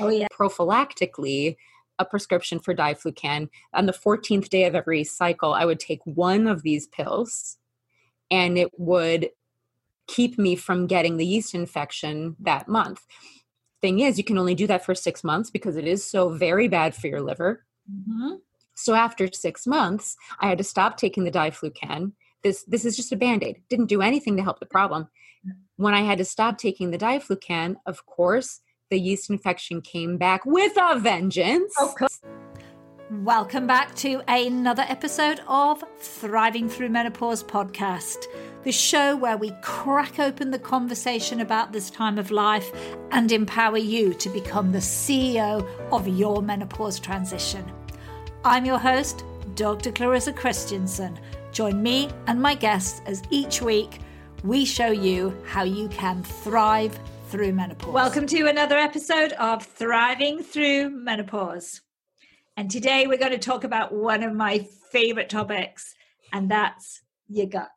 Oh, yeah. Prophylactically, a prescription for diflucan. On the 14th day of every cycle, I would take one of these pills and it would keep me from getting the yeast infection that month. Thing is, you can only do that for six months because it is so very bad for your liver. Mm-hmm. So after six months, I had to stop taking the diflucan. This this is just a band-aid. Didn't do anything to help the problem. When I had to stop taking the diflucan, of course, the yeast infection came back with a vengeance. Okay. Welcome back to another episode of Thriving Through Menopause podcast, the show where we crack open the conversation about this time of life and empower you to become the CEO of your menopause transition. I'm your host, Dr. Clarissa Kristjansson. Join me and my guests as each week we show you how you can thrive through menopause. Welcome to another episode of Thriving Through Menopause. And today we're going to talk about one of my favorite topics, and that's your gut.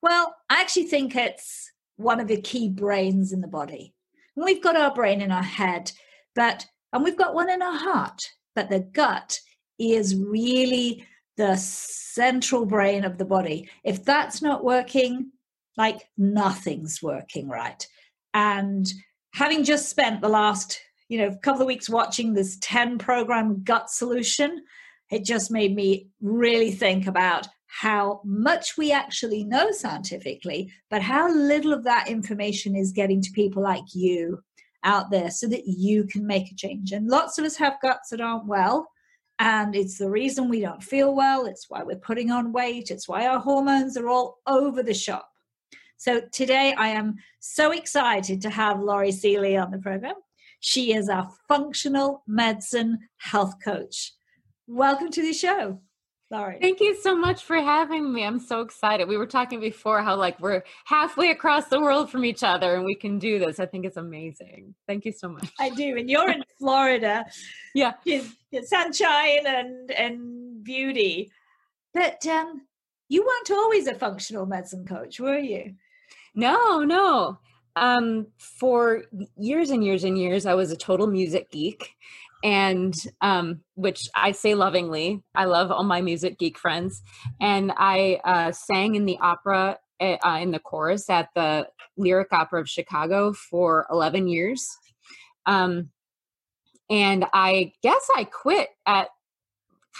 Well, I actually think it's one of the key brains in the body. we've got our brain in our head, but and we've got one in our heart, but the gut is really the central brain of the body. If that's not working, like nothing's working right. And having just spent the last you know, couple of weeks watching this 10 program gut solution, it just made me really think about how much we actually know scientifically, but how little of that information is getting to people like you out there so that you can make a change. And lots of us have guts that aren't well. And it's the reason we don't feel well. It's why we're putting on weight. It's why our hormones are all over the shop. So today I am so excited to have Laurie Seely on the program. She is a functional medicine health coach. Welcome to the show. Laurie. Thank you so much for having me. I'm so excited. We were talking before how like we're halfway across the world from each other and we can do this. I think it's amazing. Thank you so much. I do. And you're in Florida. yeah. It's sunshine and and beauty. But um you weren't always a functional medicine coach, were you? No, no um, for years and years and years, I was a total music geek, and um, which I say lovingly. I love all my music geek friends, and I uh, sang in the opera eh, uh, in the chorus at the Lyric Opera of Chicago for eleven years. Um, and I guess I quit at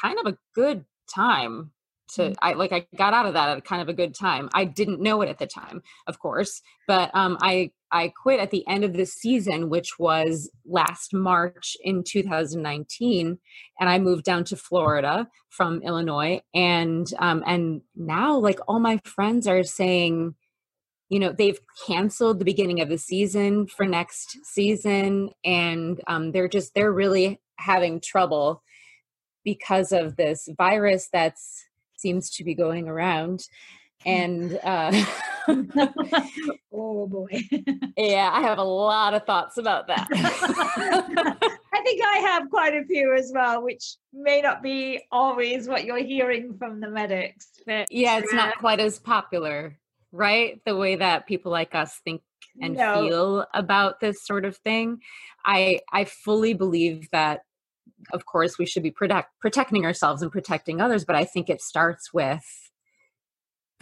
kind of a good time to mm. i like i got out of that at kind of a good time i didn't know it at the time of course but um i i quit at the end of the season which was last march in 2019 and i moved down to florida from illinois and um and now like all my friends are saying you know they've canceled the beginning of the season for next season and um, they're just they're really having trouble because of this virus that's seems to be going around and uh oh boy. Yeah i have a lot of thoughts about that. I think i have quite a few as well which may not be always what you're hearing from the medics but yeah it's not quite as popular right? The way that people like us think and no. feel about this sort of thing. I i fully believe that of course we should be protect, protecting ourselves and protecting others but i think it starts with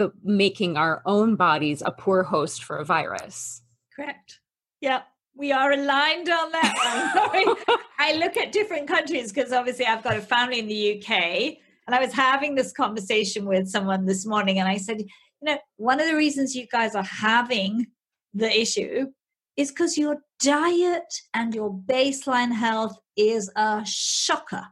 the making our own bodies a poor host for a virus. Correct. Yep. We are aligned on that i look at different countries because obviously i've got a family in the uk and i was having this conversation with someone this morning and i said you know one of the reasons you guys are having the issue is because your diet and your baseline health is a shocker.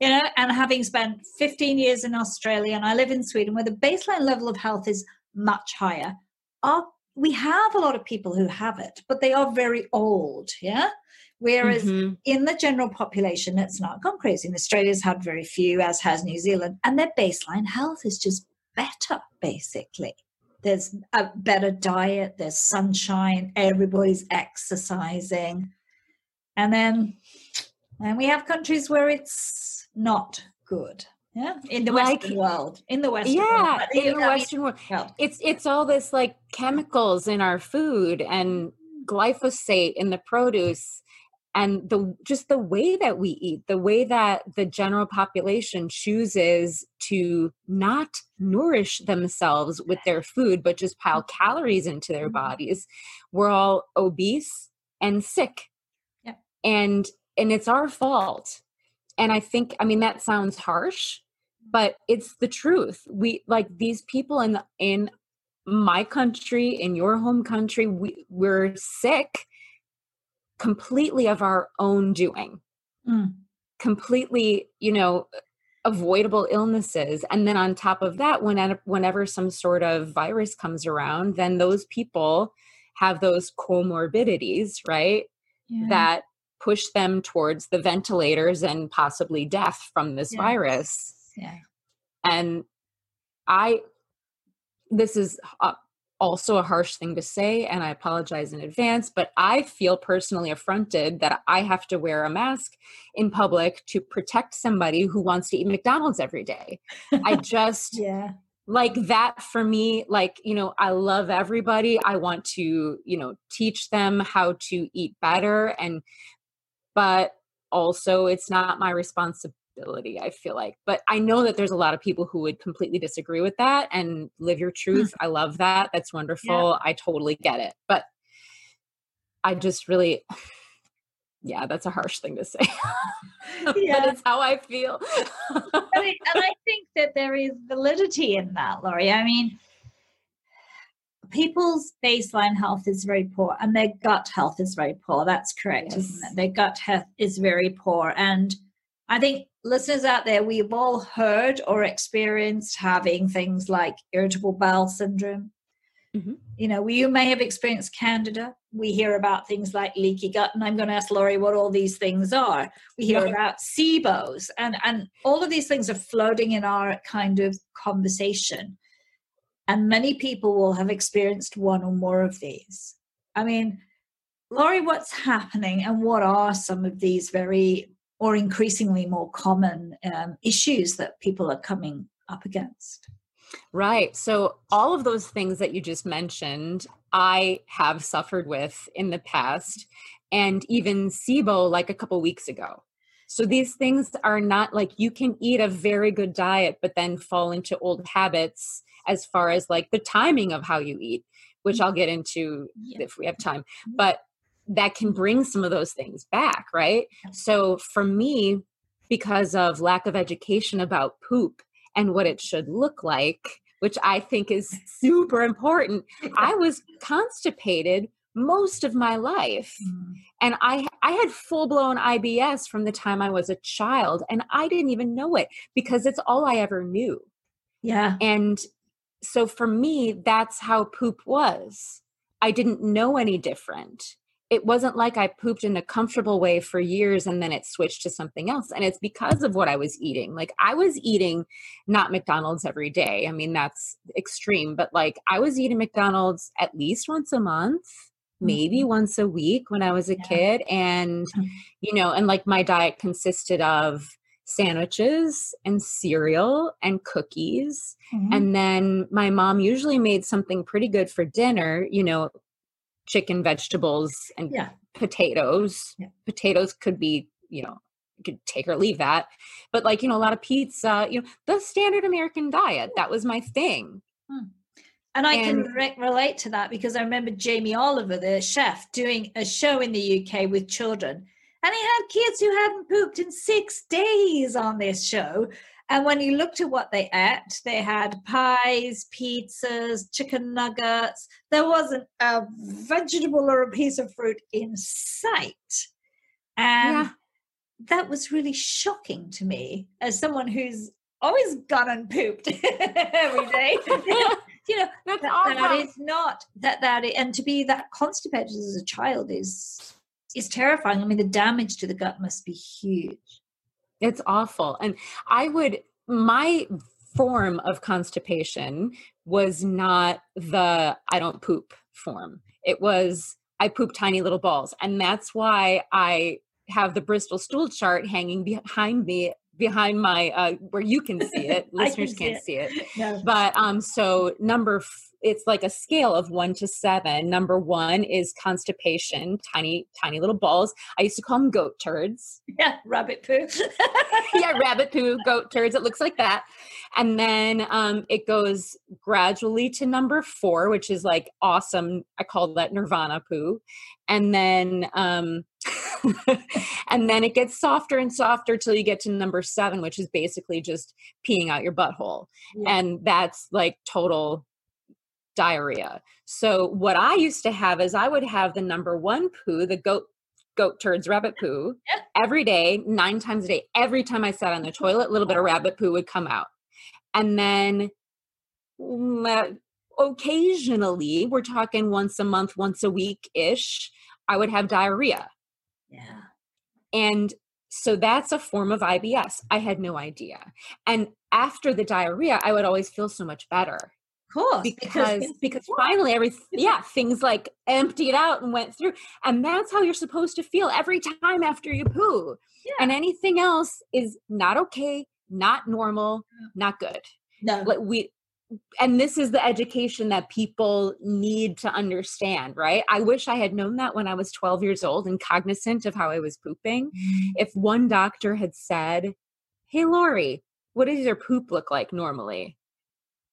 You know, and having spent 15 years in Australia and I live in Sweden where the baseline level of health is much higher, our, we have a lot of people who have it, but they are very old. Yeah. Whereas mm-hmm. in the general population, it's not gone crazy. And Australia's had very few, as has New Zealand, and their baseline health is just better, basically there's a better diet, there's sunshine, everybody's exercising. And then and we have countries where it's not good. Yeah, in the like, Western world, in the Western yeah, world. in the Western world, it's it's all this like chemicals in our food and glyphosate in the produce, and the just the way that we eat the way that the general population chooses to not nourish themselves with their food but just pile mm-hmm. calories into their mm-hmm. bodies we're all obese and sick yeah. and and it's our fault and i think i mean that sounds harsh but it's the truth we like these people in the, in my country in your home country we, we're sick completely of our own doing mm. completely you know avoidable illnesses and then on top of that whenever whenever some sort of virus comes around then those people have those comorbidities right yeah. that push them towards the ventilators and possibly death from this yeah. virus yeah and i this is uh, also a harsh thing to say and i apologize in advance but i feel personally affronted that i have to wear a mask in public to protect somebody who wants to eat mcdonald's every day. I just yeah. like that for me like you know i love everybody. I want to you know teach them how to eat better and but also it's not my responsibility I feel like. But I know that there's a lot of people who would completely disagree with that and live your hmm. truth. I love that. That's wonderful. Yeah. I totally get it. But I just really yeah, that's a harsh thing to say. yeah. but it's how I feel. I mean, and I think that there is validity in that, Laurie. I mean, people's baseline health is very poor and their gut health is very poor. That's correct, yes. Their gut health is very poor. And I think listeners out there, we've all heard or experienced having things like irritable bowel syndrome. Mm-hmm. You know, you may have experienced candida. We hear about things like leaky gut, and I'm going to ask Laurie what all these things are. We hear about SIBOs, and and all of these things are floating in our kind of conversation. And many people will have experienced one or more of these. I mean, Laurie, what's happening, and what are some of these very or increasingly more common um, issues that people are coming up against. Right. So, all of those things that you just mentioned, I have suffered with in the past, and even SIBO like a couple weeks ago. So, these things are not like you can eat a very good diet, but then fall into old habits as far as like the timing of how you eat, which I'll get into yeah. if we have time. But that can bring some of those things back, right? So for me, because of lack of education about poop and what it should look like, which I think is super important, I was constipated most of my life. Mm. And I I had full-blown IBS from the time I was a child and I didn't even know it because it's all I ever knew. Yeah. And so for me that's how poop was. I didn't know any different it wasn't like I pooped in a comfortable way for years and then it switched to something else. And it's because of what I was eating. Like I was eating not McDonald's every day. I mean, that's extreme, but like I was eating McDonald's at least once a month, maybe mm-hmm. once a week when I was a yeah. kid. And, mm-hmm. you know, and like my diet consisted of sandwiches and cereal and cookies. Mm-hmm. And then my mom usually made something pretty good for dinner, you know, chicken, vegetables, and yeah. potatoes. Yeah. Potatoes could be, you know, you could take or leave that. But like, you know, a lot of pizza, you know, the standard American diet. That was my thing. Hmm. And I and, can re- relate to that because I remember Jamie Oliver, the chef, doing a show in the UK with children. And he had kids who hadn't pooped in six days on this show. And when you looked at what they ate, they had pies, pizzas, chicken nuggets. There wasn't a vegetable or a piece of fruit in sight. And yeah. that was really shocking to me as someone who's always gone and pooped every day. you know, that, that is not that that and to be that constipated as a child is is terrifying. I mean, the damage to the gut must be huge. It's awful. And I would, my form of constipation was not the I don't poop form. It was I poop tiny little balls. And that's why I have the Bristol stool chart hanging behind me behind my uh where you can see it listeners see can't it. see it. No. but um so number f- it's like a scale of 1 to 7 number 1 is constipation tiny tiny little balls. I used to call them goat turds. Yeah, rabbit poo. yeah rabbit poo goat turds it looks like that. And then um it goes gradually to number 4 which is like awesome. I call that nirvana poo. And then um and then it gets softer and softer till you get to number 7 which is basically just peeing out your butthole Yeah. and that's like total diarrhea. So what I used to have is I would have the number one poo, the goat goat turds rabbit poo every day, nine times a day. Every time I sat on the toilet, a little bit of rabbit poo would come out. And then occasionally, we're talking once a month, once a week ish, I would have diarrhea. Yeah. And so that's a form of IBS. I had no idea. And after the diarrhea, I would always feel so much better Cool. course. because because finally every yeah things like emptied out and went through and that's how you're supposed to feel every time after you poo Yeah. and anything else is not okay not normal not good no. like we and this is the education that people need to understand right i wish i had known that when i was 12 years old and cognizant of how i was pooping mm-hmm. if one doctor had said, Hey, Laurie, what does your poop look like normally?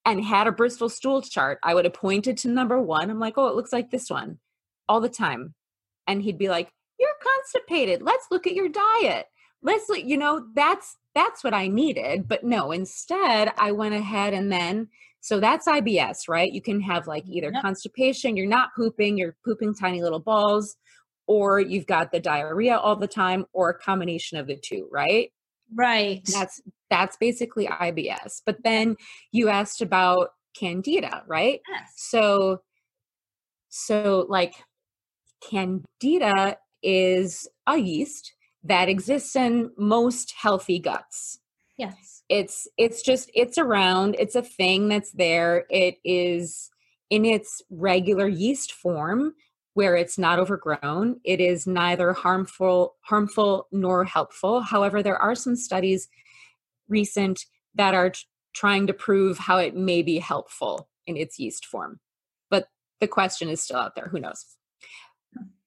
And had a Bristol stool chart, I would have pointed to number one. I'm like, Oh, it looks like this one all the time. And he'd be like, You're constipated. Let's look at your diet. Let's you know, that's that's what I needed. But no, instead, I went ahead and then so that's IBS, right? You can have like either Yep. constipation, you're not pooping, you're pooping tiny little balls, or you've got the diarrhea all the time or a combination of the two right Right. that's that's basically ibs but then you asked about candida right yes. so so like candida is a yeast that exists in most healthy guts. Yes. it's it's just it's around it's a thing that's there. It is in its regular yeast form where it's not overgrown. It is neither harmful harmful nor helpful. However there are some studies recent that are t- trying to prove how it may be helpful in its yeast form. But the question is still out there. Who knows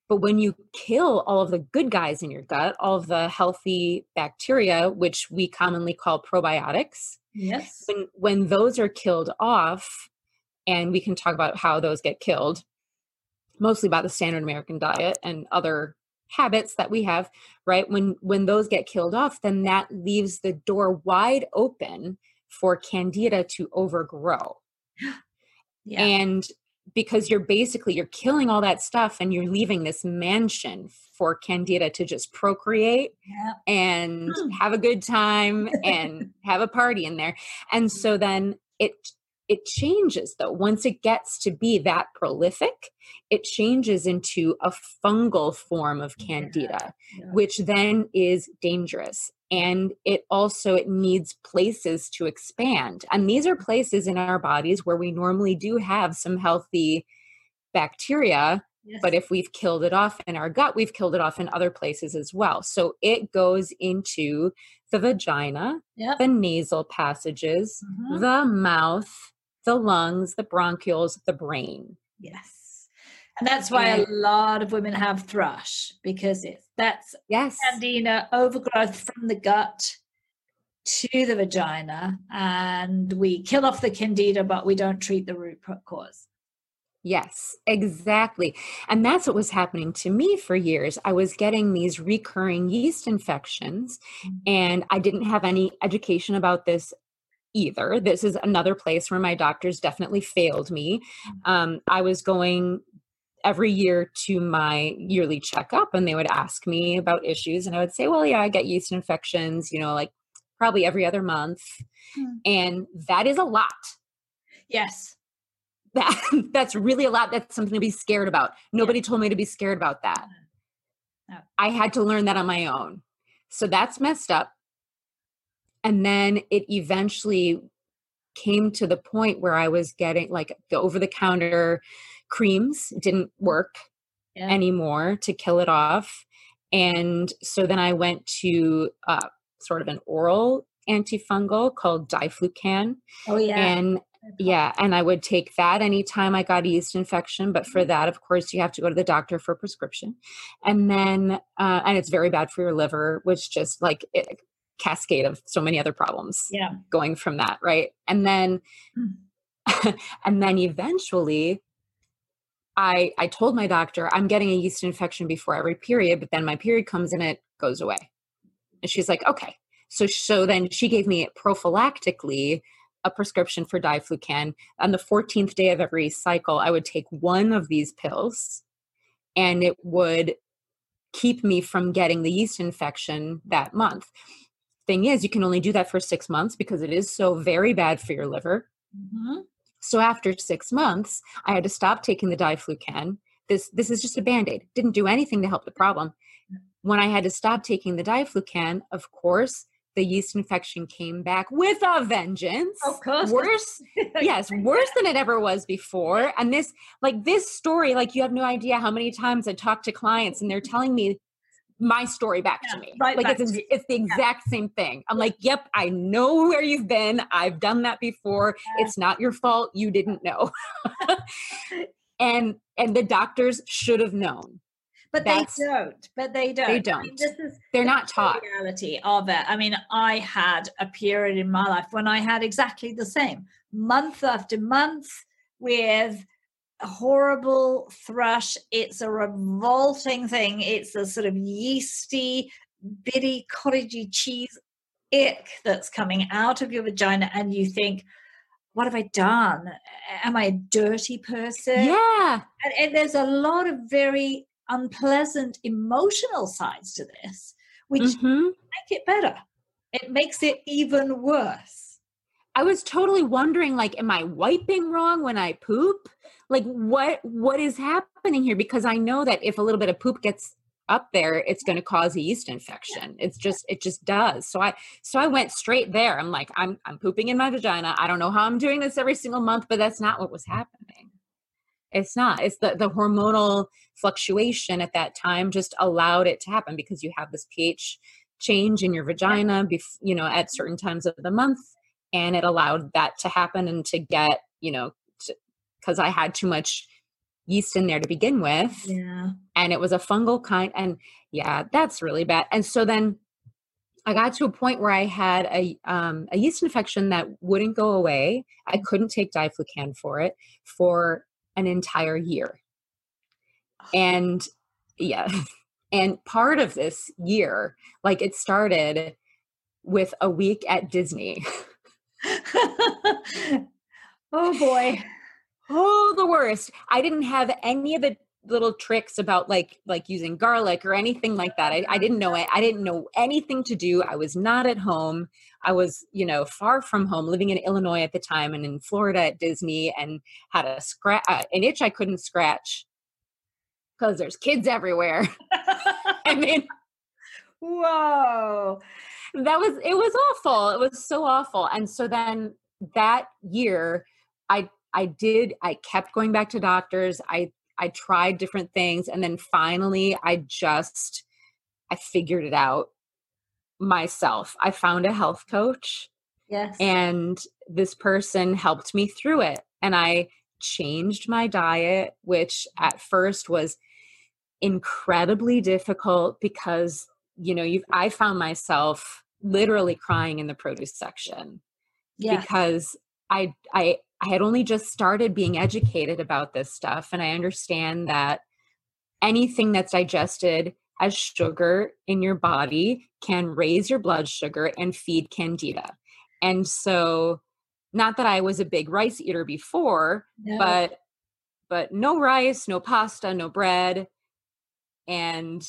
but when you kill all of the good guys in your gut, all of the healthy bacteria, which we commonly call probiotics, Yes. when when those are killed off, and we can talk about how those get killed, mostly about the standard American diet and other habits that we have, right? When when those get killed off, then that leaves the door wide open for candida to overgrow Yeah. and because you're basically you're killing all that stuff and you're leaving this mansion for candida to just procreate yeah. and Hmm. have a good time and have a party in there and so then it it changes though once it gets to be that prolific it changes into a fungal form of candida Yeah. which then is dangerous and it also it needs places to expand and these are places in our bodies where we normally do have some healthy bacteria Yes. but if we've killed it off in our gut we've killed it off in other places as well so it goes into the vagina Yep. the nasal passages Mhm. the mouth the lungs the bronchioles the brain Yes. And that's why a lot of women have thrush because it's that's yes candida overgrowth from the gut to the vagina and we kill off the candida but we don't treat the root cause. Yes, exactly. And that's what was happening to me for years. I was getting these recurring yeast infections, Mhm. and I didn't have any education about this either. This is another place where my doctors definitely failed me. Um, I was going every year to my yearly checkup, and they would ask me about issues, and I would say, Well, yeah, I get yeast infections, you know, like probably every other month. Hmm. And that is a lot Yes. that that's really a lot that's something to be scared about nobody told me to be scared about that No. i had to learn that on my own so that's messed up and then it eventually came to the point where i was getting like the over the counter creams didn't work Yeah. anymore to kill it off and so then i went to uh, sort of an oral antifungal called diflucan. Oh yeah. And yeah, and I would take that anytime I got a yeast infection. But for that, of course, you have to go to the doctor for a prescription. And then, uh, and it's very bad for your liver, which just like it, cascade of so many other problems. Yeah. Going from that, right? And then, mm. and then eventually, I I told my doctor I'm getting a yeast infection before every period, but then my period comes and it goes away. And she's like, okay. So so then she gave me prophylactically a prescription for diflucan. On the 14th day of every cycle, I would take one of these pills and it would keep me from getting the yeast infection that month. Thing is, you can only do that for six months because it is so very bad for your liver. Mm-hmm. So after six months, I had to stop taking the diflucan. This this is just a band-aid. Didn't do anything to help the problem. When I had to stop taking the diflucan, of course, the yeast infection came back with a vengeance. Of course. Worse. yes, worse than it ever was before. And this, like this story, like you have no idea how many times I talk to clients and they're telling me my story back yeah, to me. Right like it's, it's the exact yeah. same thing. I'm like, yep, I know where you've been. I've done that before. Yeah. It's not your fault. You didn't know. and and the doctors should have known but That's, they don't. But they don't. They don't. I mean, this is they're not taught. Reality of it. I mean, I had a period in my life when I had exactly the same month after month with horrible thrush. It's a revolting thing. It's a sort of yeasty, bitty, cottagey cheese ick that's coming out of your vagina, and you think, what have I done? Am I a dirty person? Yeah. And, and, there's a lot of very unpleasant emotional sides to this, which mm-hmm. make it better. It makes it even worse. I was totally wondering like am I wiping wrong when I poop? Like what what is happening here? Because I know that if a little bit of poop gets up there it's going to cause a yeast infection. It's just it just does. So i so i went straight there. I'm like i'm i'm pooping in my vagina. I don't know how i'm doing this every single month but that's not what was happening. It's not. It's the the hormonal fluctuation at that time just allowed it to happen because you have this ph change in your vagina bef- you know at certain times of the month and it allowed that to happen and to get you know because i had too much yeast in there to begin with yeah and it was a fungal kind and yeah that's really bad and so then I got to a point where I had a um, a yeast infection that wouldn't go away. I couldn't take diflucan for it for an entire year. And yeah, and part of this year, like it started with a week at Disney. oh boy. Oh, the worst. I didn't have any of the little tricks about like like using garlic or anything like that. I, I didn't know it. I didn't know anything to do. I was not at home. I was, you know, far from home, living in Illinois at the time and in Florida at Disney, and had a scratch, uh, an itch I couldn't scratch because there's kids everywhere. I mean, whoa, that was it was awful. It was so awful. And so then that year, I I did I kept going back to doctors. I I tried different things, and then finally, I just I figured it out myself. I found a health coach. Yes. And this person helped me through it. And I changed my diet, which at first was incredibly difficult because, you know, you I found myself literally crying in the produce section. Yeah. Because I I I had only just started being educated about this stuff and I understand that anything that's digested as sugar in your body can raise your blood sugar and feed candida. And so not that I was a big rice eater before, no. but but no rice, no pasta, no bread. And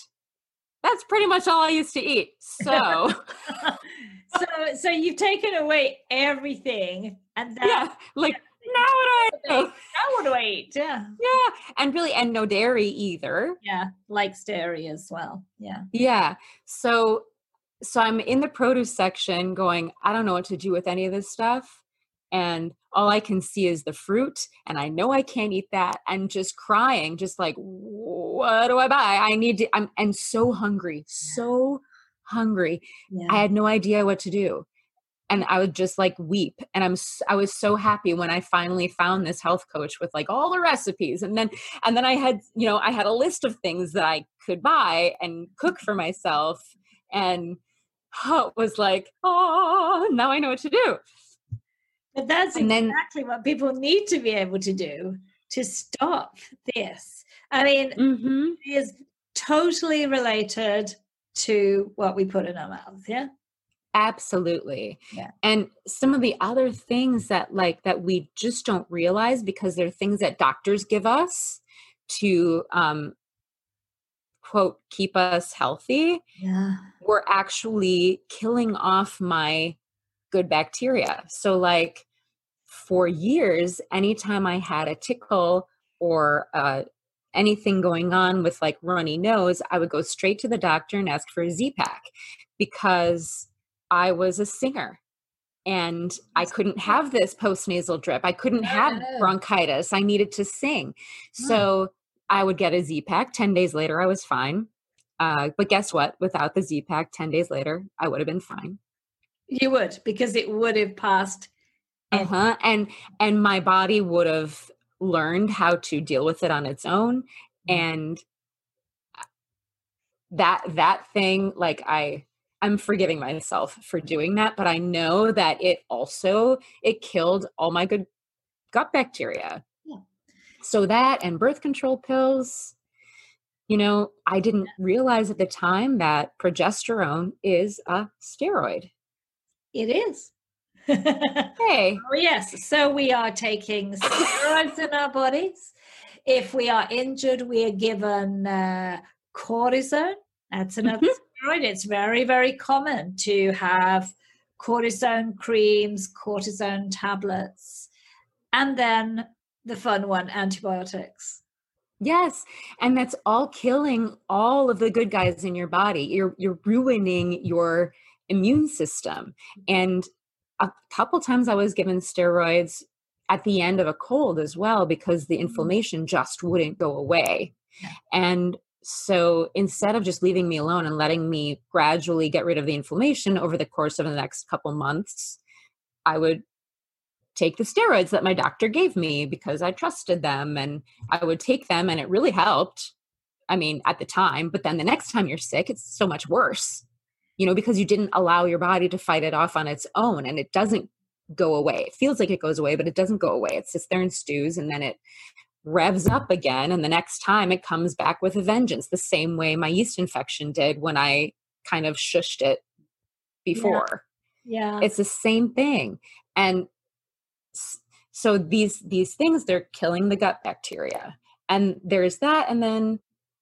that's pretty much all I used to eat. So so so you've taken away everything and that yeah, like now what do I Now what do I eat? Yeah. Yeah. And really, and no dairy either. Yeah. Likes dairy as well. Yeah. Yeah. So, so I'm in the produce section going, I don't know what to do with any of this stuff. And all I can see is the fruit. And I know I can't eat that. And just crying, just like, what do I buy? I need to, I'm, and so hungry, so hungry. Yeah. I had no idea what to do. And I would just like weep. And I'm I was so happy when I finally found this health coach with like all the recipes. And then and then I had, you know, I had a list of things that I could buy and cook for myself. And oh, it was like, oh, now I know what to do. But that's and exactly then, what people need to be able to do to stop this. I mean, mm-hmm. it is totally related to what we put in our mouths. Yeah. Absolutely. Yeah. And some of the other things that like that we just don't realize because they're things that doctors give us to um quote keep us healthy. Yeah. We're actually killing off my good bacteria. So like for years, anytime I had a tickle or uh, anything going on with like runny nose, I would go straight to the doctor and ask for a Z pack because I was a singer and I couldn't have this post nasal drip. I couldn't have bronchitis. I needed to sing. So I would get a Z pack. 10 days later, I was fine. Uh, but guess what? Without the Z pack, 10 days later, I would have been fine. You would, because it would have passed uh-huh and and my body would have learned how to deal with it on its own mm-hmm. and that that thing like i i'm forgiving myself for doing that but i know that it also it killed all my good gut bacteria yeah. so that and birth control pills you know i didn't realize at the time that progesterone is a steroid it is hey. Oh, yes. So we are taking steroids in our bodies. If we are injured, we are given uh, cortisone. That's another mm-hmm. steroid. It's very, very common to have cortisone creams, cortisone tablets, and then the fun one, antibiotics. Yes, and that's all killing all of the good guys in your body. You're you're ruining your immune system. And a couple times I was given steroids at the end of a cold as well because the mm-hmm. inflammation just wouldn't go away. And so instead of just leaving me alone and letting me gradually get rid of the inflammation over the course of the next couple months, I would take the steroids that my doctor gave me because I trusted them and I would take them and it really helped. I mean, at the time, but then the next time you're sick, it's so much worse you know, because you didn't allow your body to fight it off on its own and it doesn't go away. It feels like it goes away, but it doesn't go away. It sits there and stews and then it revs up again. And the next time it comes back with a vengeance, the same way my yeast infection did when I kind of shushed it before. Yeah. yeah. It's the same thing. And so these these things they're killing the gut bacteria. And there's that and then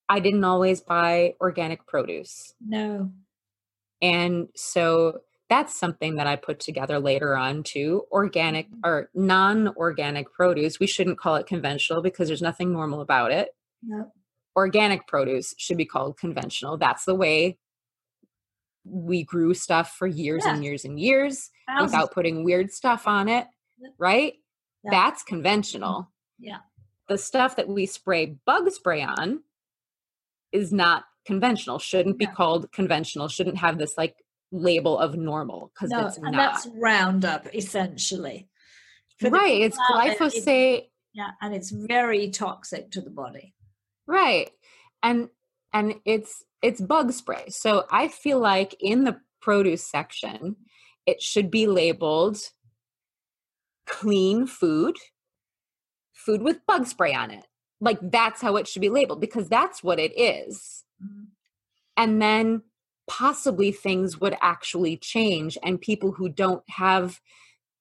I didn't always buy organic produce. No. And so that's something that I put together later on too. Organic mm-hmm. or non organic produce, we shouldn't call it conventional because there's nothing normal about it. Yep. Organic produce should be called conventional. That's the way we grew stuff for years yeah. and years and years Thousands. without putting weird stuff on it, right? Yeah. That's conventional. Yeah. The stuff that we spray bug spray on is not conventional shouldn't be called conventional shouldn't have this like label of normal because no, it's and not. That's roundup essentially. Right it's glyphosate yeah and it's very toxic to the body. Right and and it's it's bug spray so i feel like in the produce section it should be labeled clean food food with bug spray on it like that's how it should be labeled because that's what it is Mm-hmm. And then possibly things would actually change, and people who don't have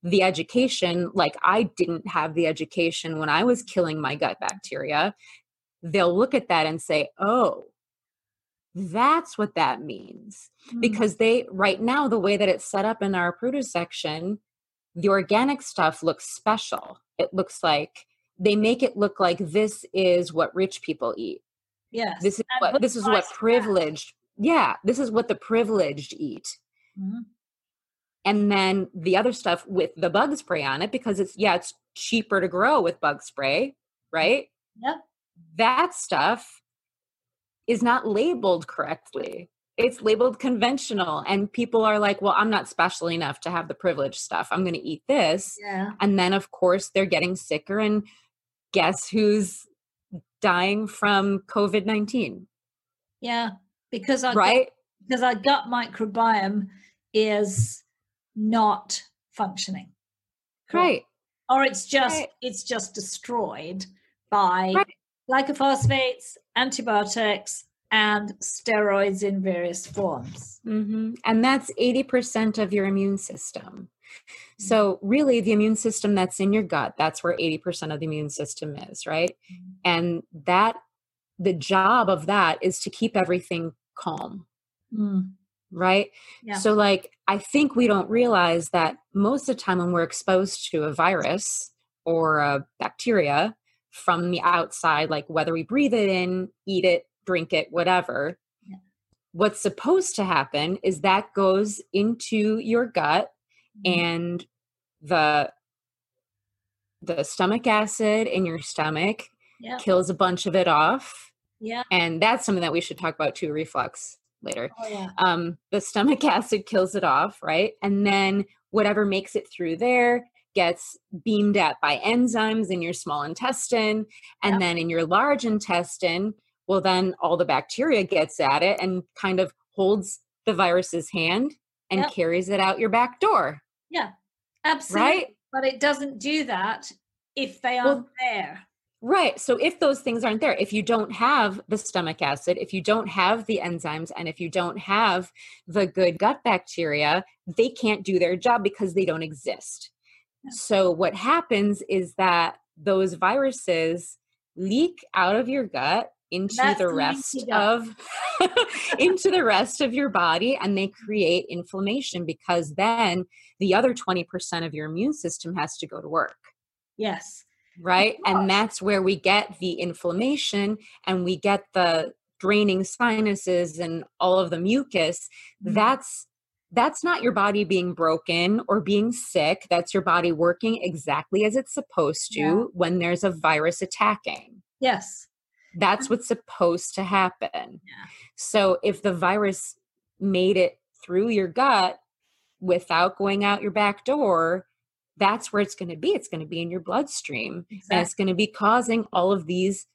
the education, like I didn't have the education when I was killing my gut bacteria, they'll look at that and say, oh, that's what that means. Mm-hmm. Because they, right now, the way that it's set up in our produce section, the organic stuff looks special. It looks like they make it look like this is what rich people eat. Yes. This is what this is what privileged. Yeah, this is what the privileged eat. Mm-hmm. And then the other stuff with the bug spray on it because it's yeah, it's cheaper to grow with bug spray, right? Yep. That stuff is not labeled correctly. It's labeled conventional and people are like well i'm not special enough to have the privileged stuff i'm going to eat this Yeah. and then of course they're getting sicker and guess who's dying from covid-19 Yeah. Because our right gut, because our gut microbiome is not functioning. right Or it's just Right. it's just destroyed by Right. glycophosphates, antibiotics, and steroids in various forms. hmm And that's 80% of your immune system. So, really, the immune system that's in your gut, that's where 80% of the immune system is, right? And that, the job of that is to keep everything calm, Mm. right? Yeah. So, like, I think we don't realize that most of the time when we're exposed to a virus or a bacteria from the outside, like whether we breathe it in, eat it, drink it, whatever, Yeah. what's supposed to happen is that goes into your gut Mm. and the the stomach acid in your stomach Yeah. kills a bunch of it off Yeah. and that's something that we should talk about too reflux later Oh, yeah. um, the stomach acid kills it off, right? And then whatever makes it through there gets beamed at by enzymes in your small intestine. And Yep. then in your large intestine, well, then all the bacteria gets at it and kind of holds the virus's hand and Yep. carries it out your back door, Yeah. Absolutely. right? But it doesn't do that if they aren't there. Right. So if those things aren't there, if you don't have the stomach acid, if you don't have the enzymes, and if you don't have the good gut bacteria, they can't do their job because they don't exist. So what happens is that those viruses leak out of your gut into That's the rest of into the rest of your body and they create inflammation because then the other 20% of your immune system has to go to work Yes. right and that's where we get the inflammation and we get the draining sinuses and all of the mucus Mhm. that's that's not your body being broken or being sick that's your body working exactly as it's supposed to Yeah. when there's a virus attacking Yes. That's what's supposed to happen Yeah. so if the virus made it through your gut without going out your back door that's where it's going to be it's going to be in your bloodstream and it's going to be causing all of these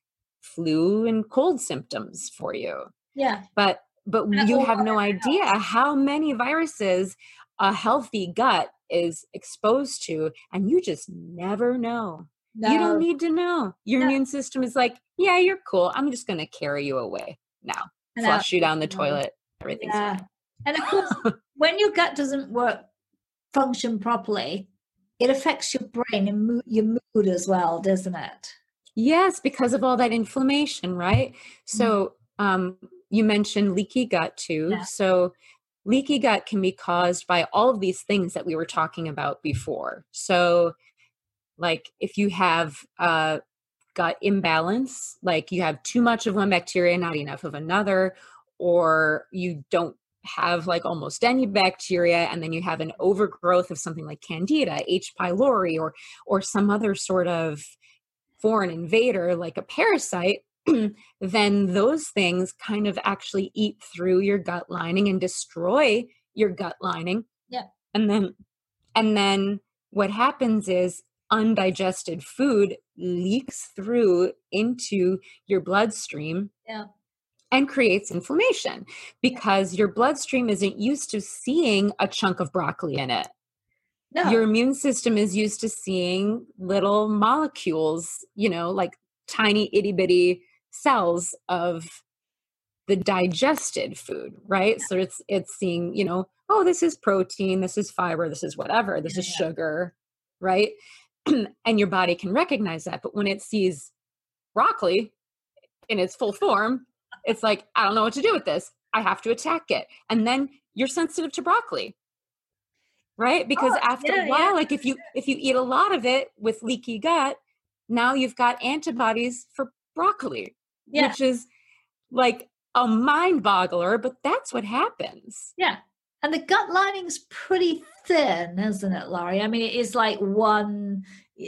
flu and cold symptoms for you Yeah. but but you have no idea how many viruses a healthy gut is exposed to and you just never know No. you don't need to know your No. immune system is like yeah you're cool i'm just going to carry you away now And flush you down the toilet everything's Yeah. fine And of course, when your gut doesn't work, function properly, it affects your brain and your mood as well, doesn't it? Yes, because of all that inflammation, right? So, um, you mentioned leaky gut too. Yeah. So, leaky gut can be caused by all of these things that we were talking about before. So, like if you have a gut imbalance, like you have too much of one bacteria, not enough of another, or you don't have like almost any bacteria and then you have an overgrowth of something like candida h pylori or or some other sort of foreign invader like a parasite then those things kind of actually eat through your gut lining and destroy your gut lining Yeah. and then and then what happens is undigested food leaks through into your bloodstream Yeah. and creates inflammation because your bloodstream isn't used to seeing a chunk of broccoli in it No. your immune system is used to seeing little molecules, you know, like tiny itty bitty cells of the digested food, right? So it's it's seeing, you know, oh, this is protein, this is fiber, this is whatever, this Yeah, is yeah. sugar, right? and your body can recognize that. But when it sees broccoli in its full form, it's like, I don't know what to do with this. I have to attack it. And then you're sensitive to broccoli right because Oh, after yeah, a while yeah, like if you if you eat a lot of it with leaky gut now you've got antibodies for broccoli yeah. which is like a mind boggler but that's what happens Yeah. And the gut lining's pretty thin, isn't it, Laurie? I mean, it is like one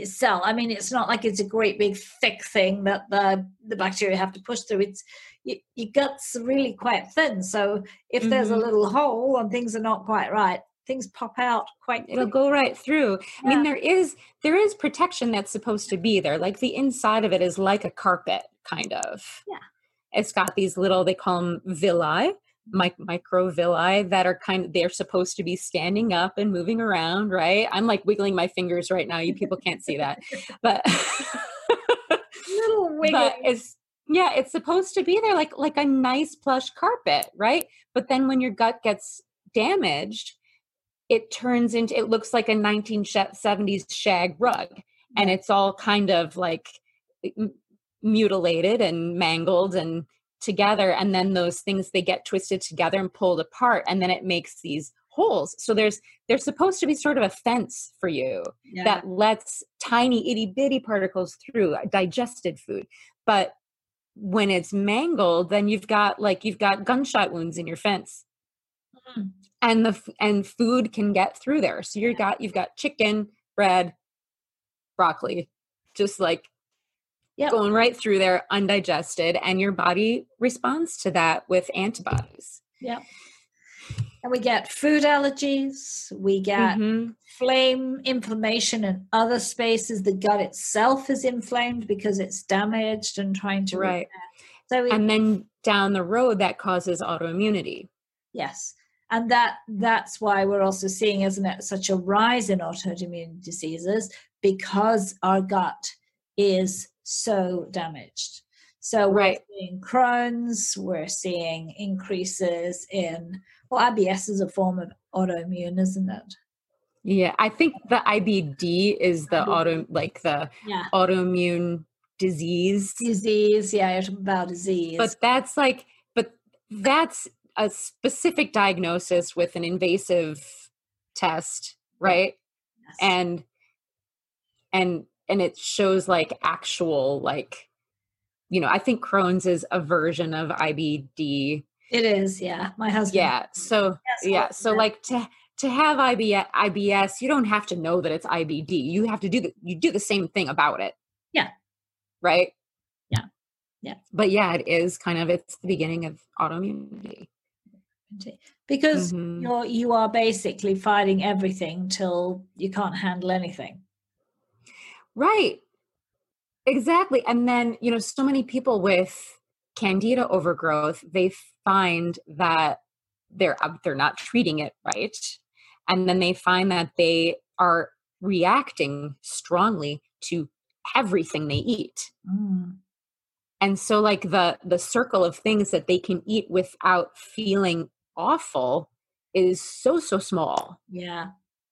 cell. I mean, it's not like it's a great big thick thing that the the bacteria have to push through. It's you, your gut's really quite thin. So if there's a Mhm. little hole and things are not quite right, things pop out quite it'll go right through i mean there is there is protection that's supposed to be there like the inside of it is like a carpet kind of Yeah. it's got these little they call them villi microvilli that are kind of they're supposed to be standing up and moving around right? I'm like wiggling my fingers right now. You people can't see that. But little but wiggling. it's yeah it's supposed to be there like like a nice plush carpet right? But then when your gut gets damaged it turns into it looks like a 1970s shag rug and it's all kind of like mutilated and mangled and together and then those things they get twisted together and pulled apart and then it makes these holes so there's there's supposed to be sort of a fence for you Yeah. that lets tiny itty bitty particles through uh, digested food. But when it's mangled, then you've got like you've got gunshot wounds in your fence, Mm. and the and food can get through there. So you've got you've got chicken, bread, broccoli, just like Yep. going right through there undigested, and your body responds to that with antibodies. Yeah. And we get food allergies, we get Mhm. flame inflammation in other spaces. The gut itself is inflamed because it's damaged and trying to Right. repair. So we, And then down the road, that causes autoimmunity. yes. And that that's why we're also seeing, isn't it, such a rise in autoimmune diseases because our gut is so damaged. So Right. we're seeing Crohn's, we're seeing increases in well, IBS is a form of autoimmune, isn't it? Yeah, I think the IBD is the auto like the Yeah. autoimmune disease. Disease, yeah, you're talking about disease. But that's like but that's a specific diagnosis with an invasive test, right? Yes. And and and it shows like actual like you know, I think Crohn's is a version of IBD. it is, yeah. My husband. Yeah. So Yes, yeah so like to to have IBS, IBS you don't have to know that it's IBD you have to do the you do the same thing about it Yeah. right Yeah. Yeah. but yeah it is kind of it's the beginning of autoimmunity because Mhm. you're you are basically fighting everything till you can't handle anything. Right exactly and then you know so many people with candida overgrowth they find that they're they're not treating it right and then they find that they are reacting strongly to everything they eat Mm. and so like the the circle of things that they can eat without feeling awful is so so small Yeah.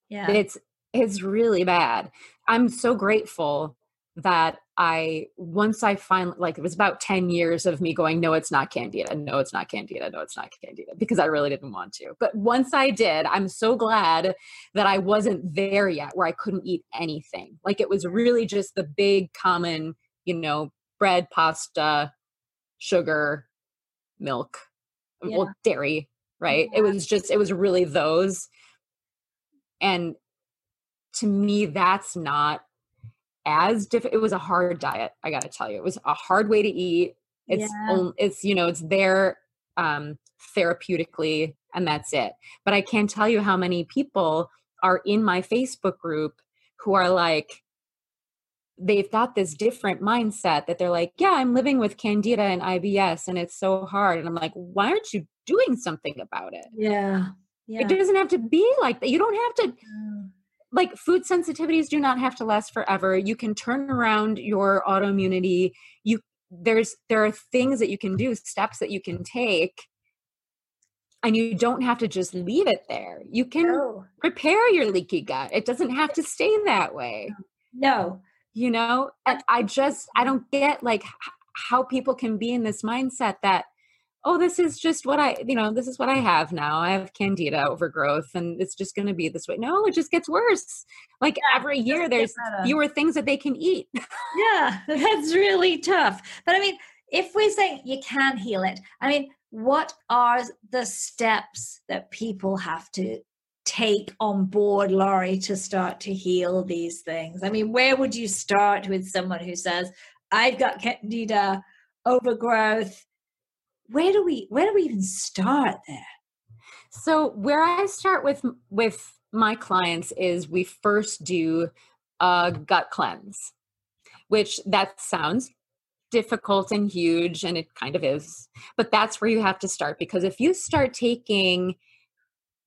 Yeah. it's it's really bad i'm so grateful that i once i finally like it was about 10 years of me going no it's not candida no it's not candida no it's not candida because i really didn't want to. But once i did i'm so glad that i wasn't there yet where i couldn't eat anything. Like it was really just the big common you know bread pasta sugar milk well dairy right? It was just it was really those. And to me that's not as diff it was a hard diet i gotta tell you it was a hard way to eat it's Yeah. it's you know it's there um therapeutically and that's it but i can't tell you how many people are in my facebook group who are like they've got this different mindset that they're like yeah i'm living with candida and ibs and it's so hard and i'm like why aren't you doing something about it yeah. Yeah. it doesn't have to be like that you don't have to Mm. Like food sensitivities do not have to last forever. You can turn around your autoimmunity. You there's there are things that you can do steps that you can take and you don't have to just leave it there. You can No. repair your leaky gut. It doesn't have to stay that way. No. you know? And i just i don't get like how people can be in this mindset that oh this is just what i you know this is what i have now i have candida overgrowth and it's just going to be this way no it just gets worse like every year there's fewer things that they can eat Yeah, that's really tough. But I mean, if we say you can heal it, I mean, what are the steps that people have to take on board, Laurie, to start to heal these things? I mean, where would you start with someone who says, I've got candida overgrowth? Where do we where do we even start there? So where I start with with my clients is we first do a gut cleanse, which that sounds difficult and huge and it kind of is. But that's where you have to start because if you start taking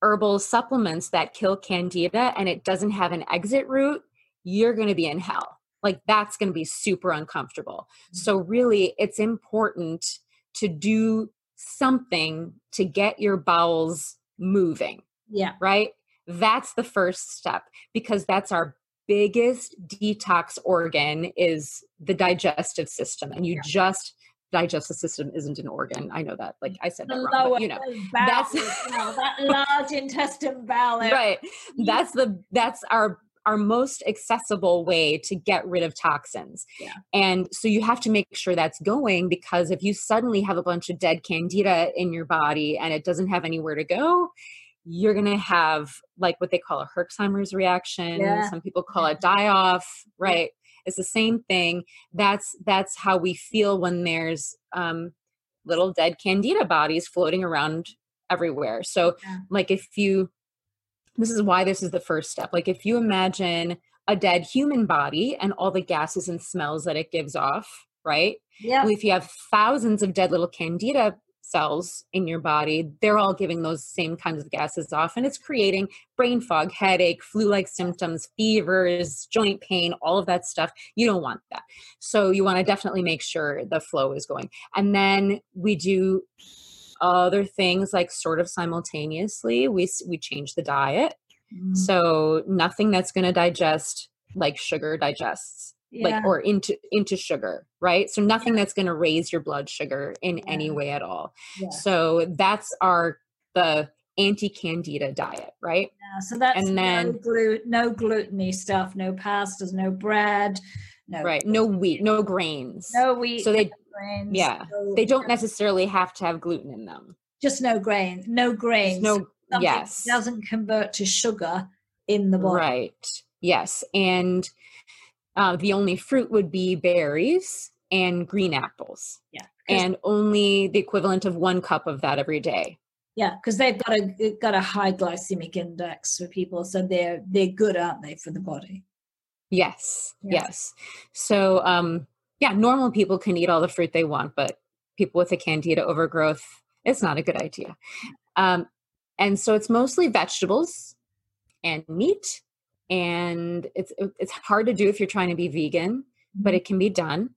herbal supplements that kill candida and it doesn't have an exit route, you're going to be in hell. Like that's going to be super uncomfortable. Mm. So really it's important to do something to get your bowels moving. Yeah. Right? That's the first step because that's our biggest detox organ is the digestive system and you yeah. just digestive system isn't an organ. I know that. Like I said that wrong, but, you know, that's that large intestine bowel. Right. That's the that's our our most accessible way to get rid of toxins. Yeah. And so you have to make sure that's going because if you suddenly have a bunch of dead candida in your body and it doesn't have anywhere to go, you're going to have like what they call a Herxheimer's reaction. Yeah. Some people call it die off, right? It's the same thing. That's that's how we feel when there's um, little dead candida bodies floating around everywhere. So yeah. like if you this is why this is the first step. Like if you imagine a dead human body and all the gases and smells that it gives off, right? Yeah. If you have thousands of dead little candida cells in your body, they're all giving those same kinds of gases off and it's creating brain fog, headache, flu-like symptoms, fevers, joint pain, all of that stuff. You don't want that. So you want to definitely make sure the flow is going. And then we do other things like sort of simultaneously we we change the diet mm. so nothing that's going to digest like sugar digests yeah. like or into into sugar right so nothing yeah. that's going to raise your blood sugar in yeah. any way at all so that's our the anti-candida diet right yeah so that's and then no, glu- no gluteny stuff no pastas no bread no right no wheat no grains no wheat so they grains. Yeah. No, they don't necessarily have to have gluten in them. Just no grain, no grains. No Something yes. doesn't convert to sugar in the body. Right. Yes. And uh, the only fruit would be berries and green apples. Yeah. And only the equivalent of one cup of that every day. Yeah, because they've got a got a high glycemic index for people, so they're they're good, aren't they, for the body? Yes, yeah. yes. So um, yeah, normal people can eat all the fruit they want, but people with a candida overgrowth, it's not a good idea. Um, and so it's mostly vegetables and meat, and it's it's hard to do if you're trying to be vegan, but mm-hmm. it can be done.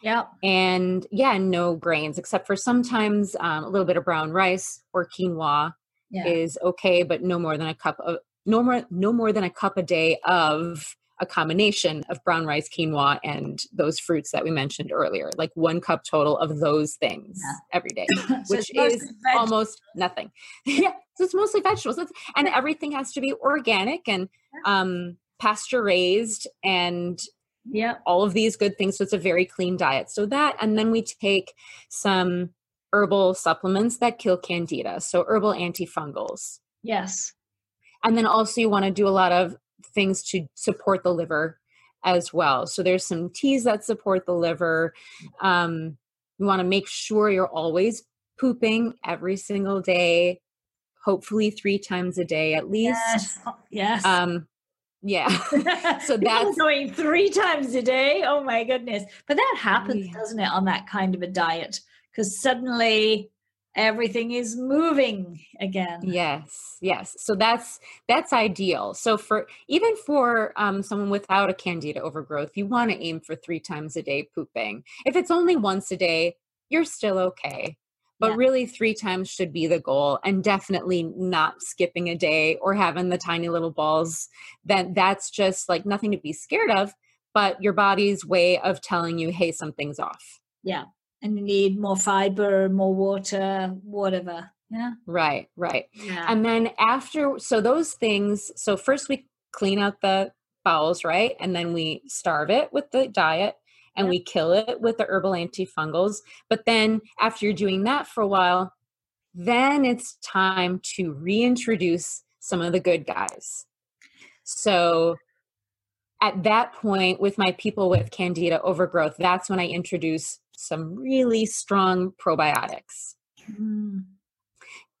Yeah. And yeah, no grains except for sometimes um, a little bit of brown rice or quinoa yeah. is okay, but no more than a cup of no more no more than a cup a day of a combination of brown rice, quinoa, and those fruits that we mentioned earlier, like one cup total of those things yeah. every day, so which is almost nothing. yeah, so it's mostly vegetables, it's, and everything has to be organic and um, pasture raised and yeah, all of these good things. So it's a very clean diet. So that, and then we take some herbal supplements that kill candida, so herbal antifungals. Yes. And then also you want to do a lot of things to support the liver as well. So there's some teas that support the liver. Um, you want to make sure you're always pooping every single day, hopefully three times a day at least. Yes. Yes. Um, yeah. so that's going three times a day. Oh my goodness. But that happens, yeah. doesn't it, on that kind of a diet? Because suddenly everything is moving again. Yes yes. So that's that's ideal. So for even for um, someone without a candida overgrowth you want to aim for three times a day pooping. If it's only once a day you're still okay. But yeah. really three times should be the goal and definitely not skipping a day or having the tiny little balls. Then that's just like nothing to be scared of but your body's way of telling you hey something's off. Yeah and you need more fiber, more water, whatever. Yeah. Right, right. Yeah. And then after, so those things, so first we clean out the bowels, right? And then we starve it with the diet and we kill it with the herbal antifungals. But then after you're doing that for a while, then it's time to reintroduce some of the good guys. So at that point, with my people with candida overgrowth, that's when I introduce some really strong probiotics. Mm.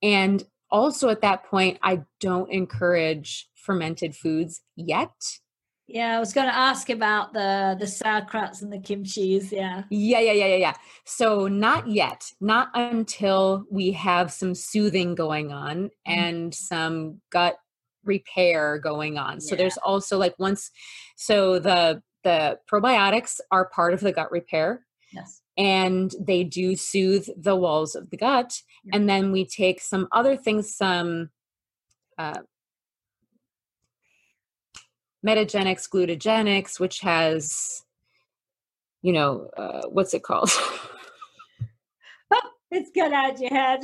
And also at that point, I don't encourage fermented foods yet. Yeah, I was going to ask about the the sauerkrauts and the kimchi's. Yeah. Yeah, yeah, yeah, yeah, yeah. So not yet, not until we have some soothing going on Mm. and some gut repair going on. So Yeah. there's also like once so the the probiotics are part of the gut repair Yes. And they do soothe the walls of the gut Yeah. and then we take some other things some uh, metagenics glutagenics which has you know uh, what's it called It's gone out your head.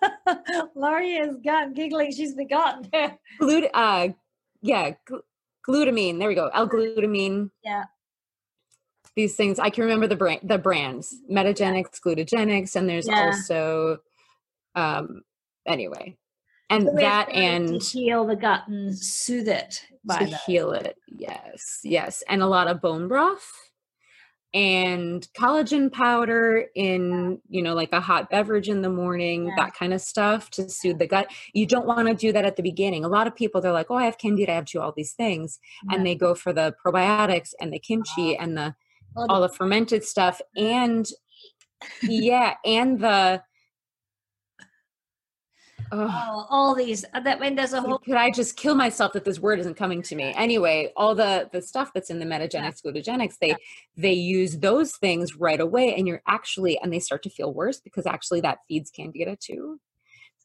Laurie has gone giggling. She's forgotten. Glut- uh, yeah gl- glutamine there we go l-glutamine Yeah. These things i can remember the brand the brands metagenics glutagenics and there's Yeah. also um anyway and So that and to heal the gut and soothe it by to the heal it yes yes and a lot of bone broth and collagen powder in you know like a hot beverage in the morning Yeah. that kind of stuff to soothe the gut you don't want to do that at the beginning a lot of people they're like oh i have candida i have to do all these things Yeah. and they go for the probiotics and the kimchi and the All all the fermented stuff and yeah and the Oh, all these. uh, That when there's a whole. could I just kill myself that this word isn't coming to me? Anyway, all the the stuff that's in the metagenics, glutagenics, they Yeah. they use those things right away, and you're actually and they start to feel worse because actually that feeds candida too.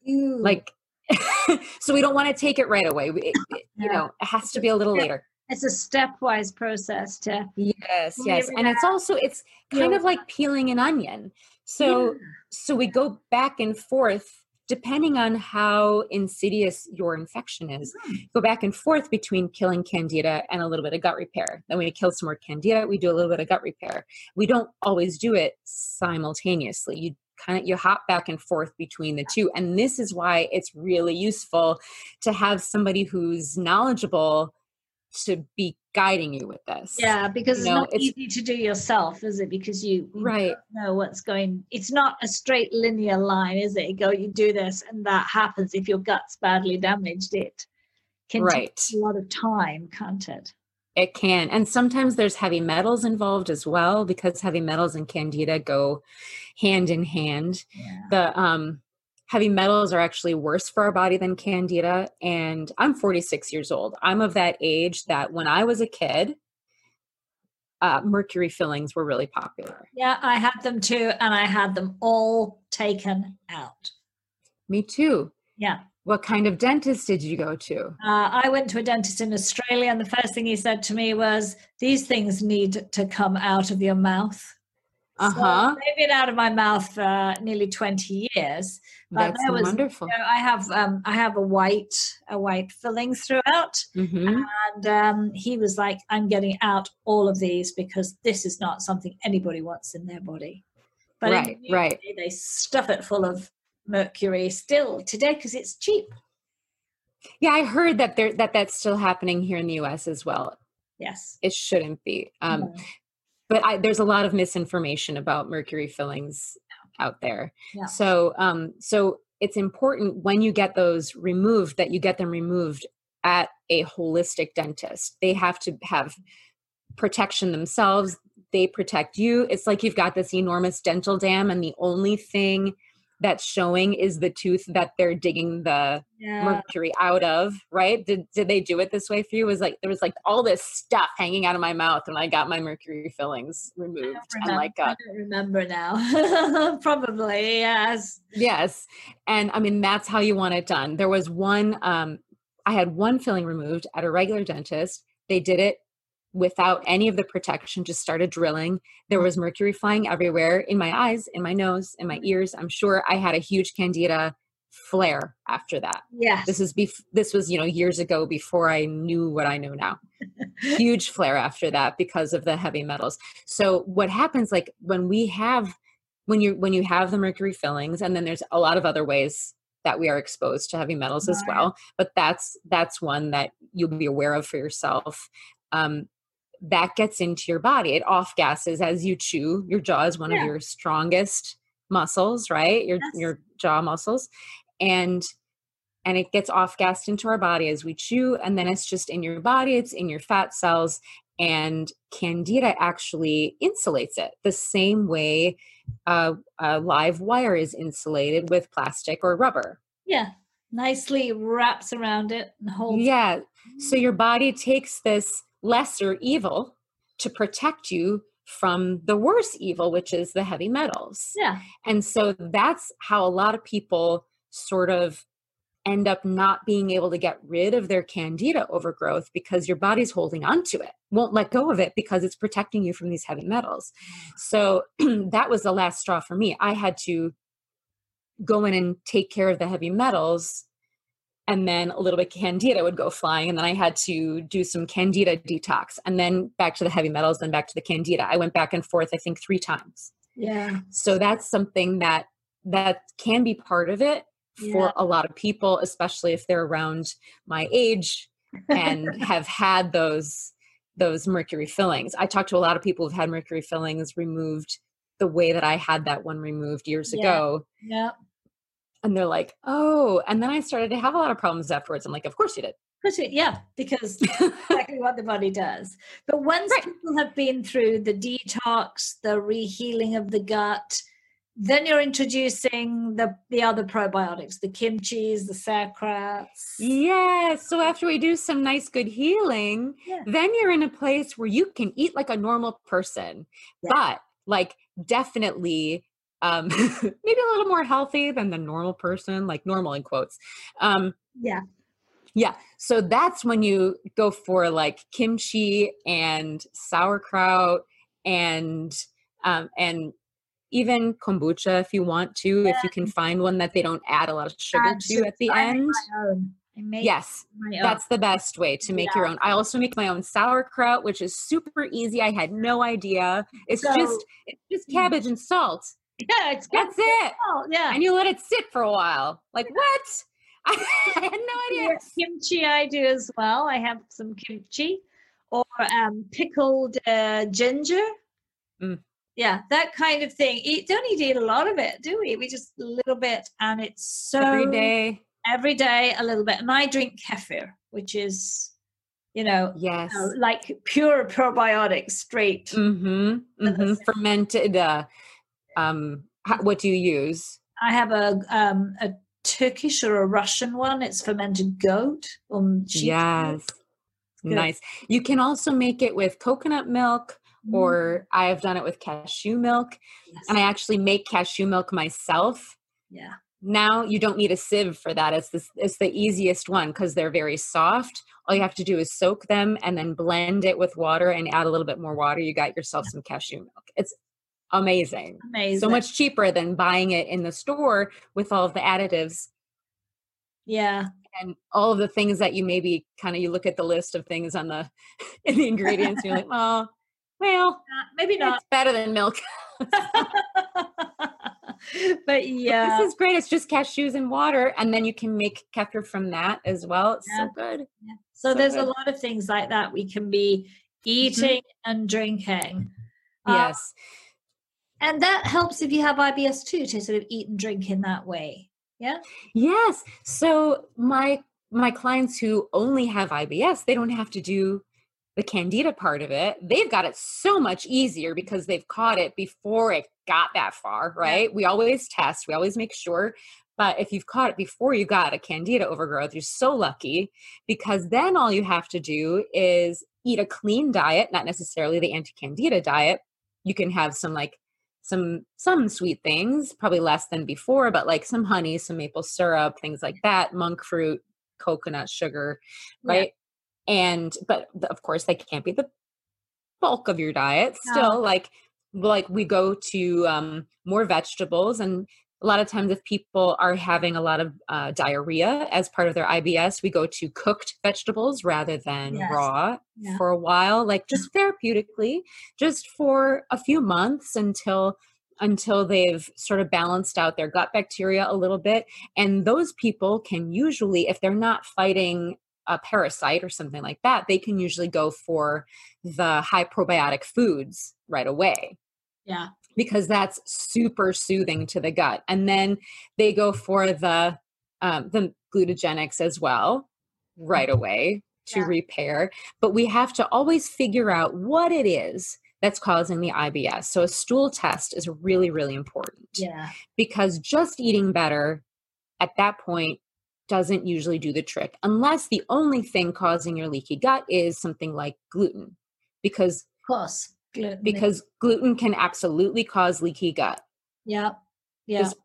Ew. Like, so we don't want to take it right away. We, it- it- you know, it has to be a little Yeah. later. It's a stepwise process to. Yes, yes, and it's also it's kind of like peeling an onion. So Yeah. so we go back and forth depending on how insidious your infection is Hmm. go back and forth between killing candida and a little bit of gut repair then we kill some more candida we do a little bit of gut repair we don't always do it simultaneously you kind of you hop back and forth between the two and this is why it's really useful to have somebody who's knowledgeable to be guiding you with this Yeah, because You it's know, not it's- easy to do yourself, is it? Because you, you right don't know what's going. It's not a straight linear line, is it? You go, you do this, and that happens. If your gut's badly damaged, it can right take a lot of time, can't it? It can. And sometimes there's heavy metals involved as well because heavy metals and candida go hand in hand. Yeah. The um heavy metals are actually worse for our body than candida and I'm 46 years old. I'm of that age that when I was a kid uh, mercury fillings were really popular. Yeah, I had them too, and I had them all taken out. Me too. Yeah. What kind of dentist did you go to? Uh, I went to a dentist in Australia, and the first thing he said to me was, These things need to come out of your mouth. So Uh-huh. they've been out of my mouth for nearly 20 years. But That's was- wonderful. You know, I have um, I have a white a white filling throughout, Mhm. and um, he was like, "I'm getting out all of these because this is not something anybody wants in their body." But Right, the right. They stuff it full of mercury still today because it's cheap. Yeah, I heard that there that that's still happening here in the US as well. Yes. It shouldn't be. Um No. But I, there's a lot of misinformation about mercury fillings out there. Yeah. So, um, so it's important when you get those removed that you get them removed at a holistic dentist. They have to have protection themselves. They protect you. It's like you've got this enormous dental dam, and the only thing that's showing is the tooth that they're digging the Yeah. mercury out of right did, did they do it this way for you it was like there was like all this stuff hanging out of my mouth when i got my mercury fillings I removed don't and like I uh, don't remember now. Probably yes. yes and i mean that's how you want it done there was one um i had one filling removed at a regular dentist they did it without any of the protection just started drilling. There was mercury flying everywhere in my eyes in my nose in my ears. I'm sure i had a huge candida flare after that. Yeah this is bef- this was you know years ago before i knew what i know now. Huge flare after that because of the heavy metals. So what happens like when we have when you when you have the mercury fillings and then there's a lot of other ways that we are exposed to heavy metals as well but that's that's one that you'll be aware of for yourself. Um, that gets into your body it off gases as you chew your jaw is one Yeah. of your strongest muscles, right? Your Yes. your jaw muscles. And and it gets off gassed into our body as we chew and then it's just in your body, it's in your fat cells and candida actually insulates it the same way uh, a live wire is insulated with plastic or rubber. Yeah. Nicely wraps around it and holds. Yeah. So your body takes this lesser evil to protect you from the worse evil, which is the heavy metals. Yeah. And so that's how a lot of people sort of end up not being able to get rid of their candida overgrowth because your body's holding on to it, won't let go of it because it's protecting you from these heavy metals. So that was the last straw for me. I had to go in and take care of the heavy metals and then a little bit candida would go flying and then i had to do some candida detox and then back to the heavy metals then back to the candida i went back and forth i think three times Yeah. so that's something that that can be part of it for Yeah. a lot of people especially if they're around my age and have had those those mercury fillings i talked to a lot of people who've had mercury fillings removed the way that i had that one removed years Yeah. ago Yeah. And they're like oh and then i started to have a lot of problems afterwards i'm like of course you did Yeah, because exactly what the body does. But once Right. people have been through the detox, the rehealing of the gut, then you're introducing the the other probiotics, the kimchis, the sauerkrauts. Yeah. So after we do some nice, good healing, Yeah. then you're in a place where you can eat like a normal person, Yeah. but like definitely um maybe a little more healthy than the normal person, like normal in quotes. Um Yeah. yeah. So that's when you go for like kimchi and sauerkraut and um and even kombucha if you want to, if you can find one that they don't add a lot of sugar Add to at the I end. my own. I make Yes. That's the best way to make your own. I also make my own sauerkraut, which is super easy. I had no idea. It's So- just it's just cabbage and salt. Yeah, it's good. That's it. Oh, yeah. And you let it sit for a while. Like what? I had no idea. Kimchi I do as well. I have some kimchi or um, pickled uh, ginger. Mm. Yeah, that kind of thing. You don't need to eat a lot of it, do we? We just a little bit, and it's so Every day. every day a little bit. And I drink kefir, which is, you know, Yes. uh, like pure probiotics, straight. Mm-hmm. mm-hmm. Fermented. Uh, um. How, what do you use? I have a um, a Turkish or a Russian one. It's fermented goat or sheep's milk. Yes. Nice. You can also make it with coconut milk, Mm, or I've done it with cashew milk, yes. and I actually make cashew milk myself. yeah. now you don't need a sieve for that it's the, it's the easiest one because they're very soft all you have to do is soak them and then blend it with water and add a little bit more water you got yourself some cashew milk it's amazing Amazing. so much cheaper than buying it in the store with all of the additives Yeah. and all of the things that you maybe kind of you look at the list of things on the in the ingredients and you're like oh well Uh, maybe not. it's better than milk but yeah. this is great it's just cashews and water and then you can make kefir from that as well it's Yeah. so good so so there's a lot of things like that we can be eating and drinking. Uh, yes and that helps if you have IBS too to sort of eat and drink in that way. Yeah. Yes. So my my clients who only have IBS, they don't have to do the candida part of it. They've got it so much easier because they've caught it before it got that far, right? We always test, we always make sure. But if you've caught it before you got a candida overgrowth, you're so lucky because then all you have to do is eat a clean diet, not necessarily the anti-candida diet. You can have some like some some sweet things, probably less than before, but like some honey, some maple syrup, things like that, monk fruit, coconut sugar, Yeah. right? And but of course they can't be the bulk of your diet. No. Still, like like we go to um, more vegetables and a lot of times if people are having a lot of uh, diarrhea as part of their ibs we go to cooked vegetables rather than Yes. raw Yeah. for a while like just therapeutically just for a few months until until they've sort of balanced out their gut bacteria a little bit and those people can usually if they're not fighting a parasite or something like that they can usually go for the high probiotic foods right away Yeah. Because that's super soothing to the gut. And then they go for the um, the glutagenics as well right Mm-hmm. away to Yeah. repair. But we have to always figure out what it is that's causing the IBS. So a stool test is really, really important Yeah. because just eating better at that point doesn't usually do the trick unless the only thing causing your leaky gut is something like gluten because Of course. Gluten. because gluten can absolutely cause leaky gut yeah. Yeah. Just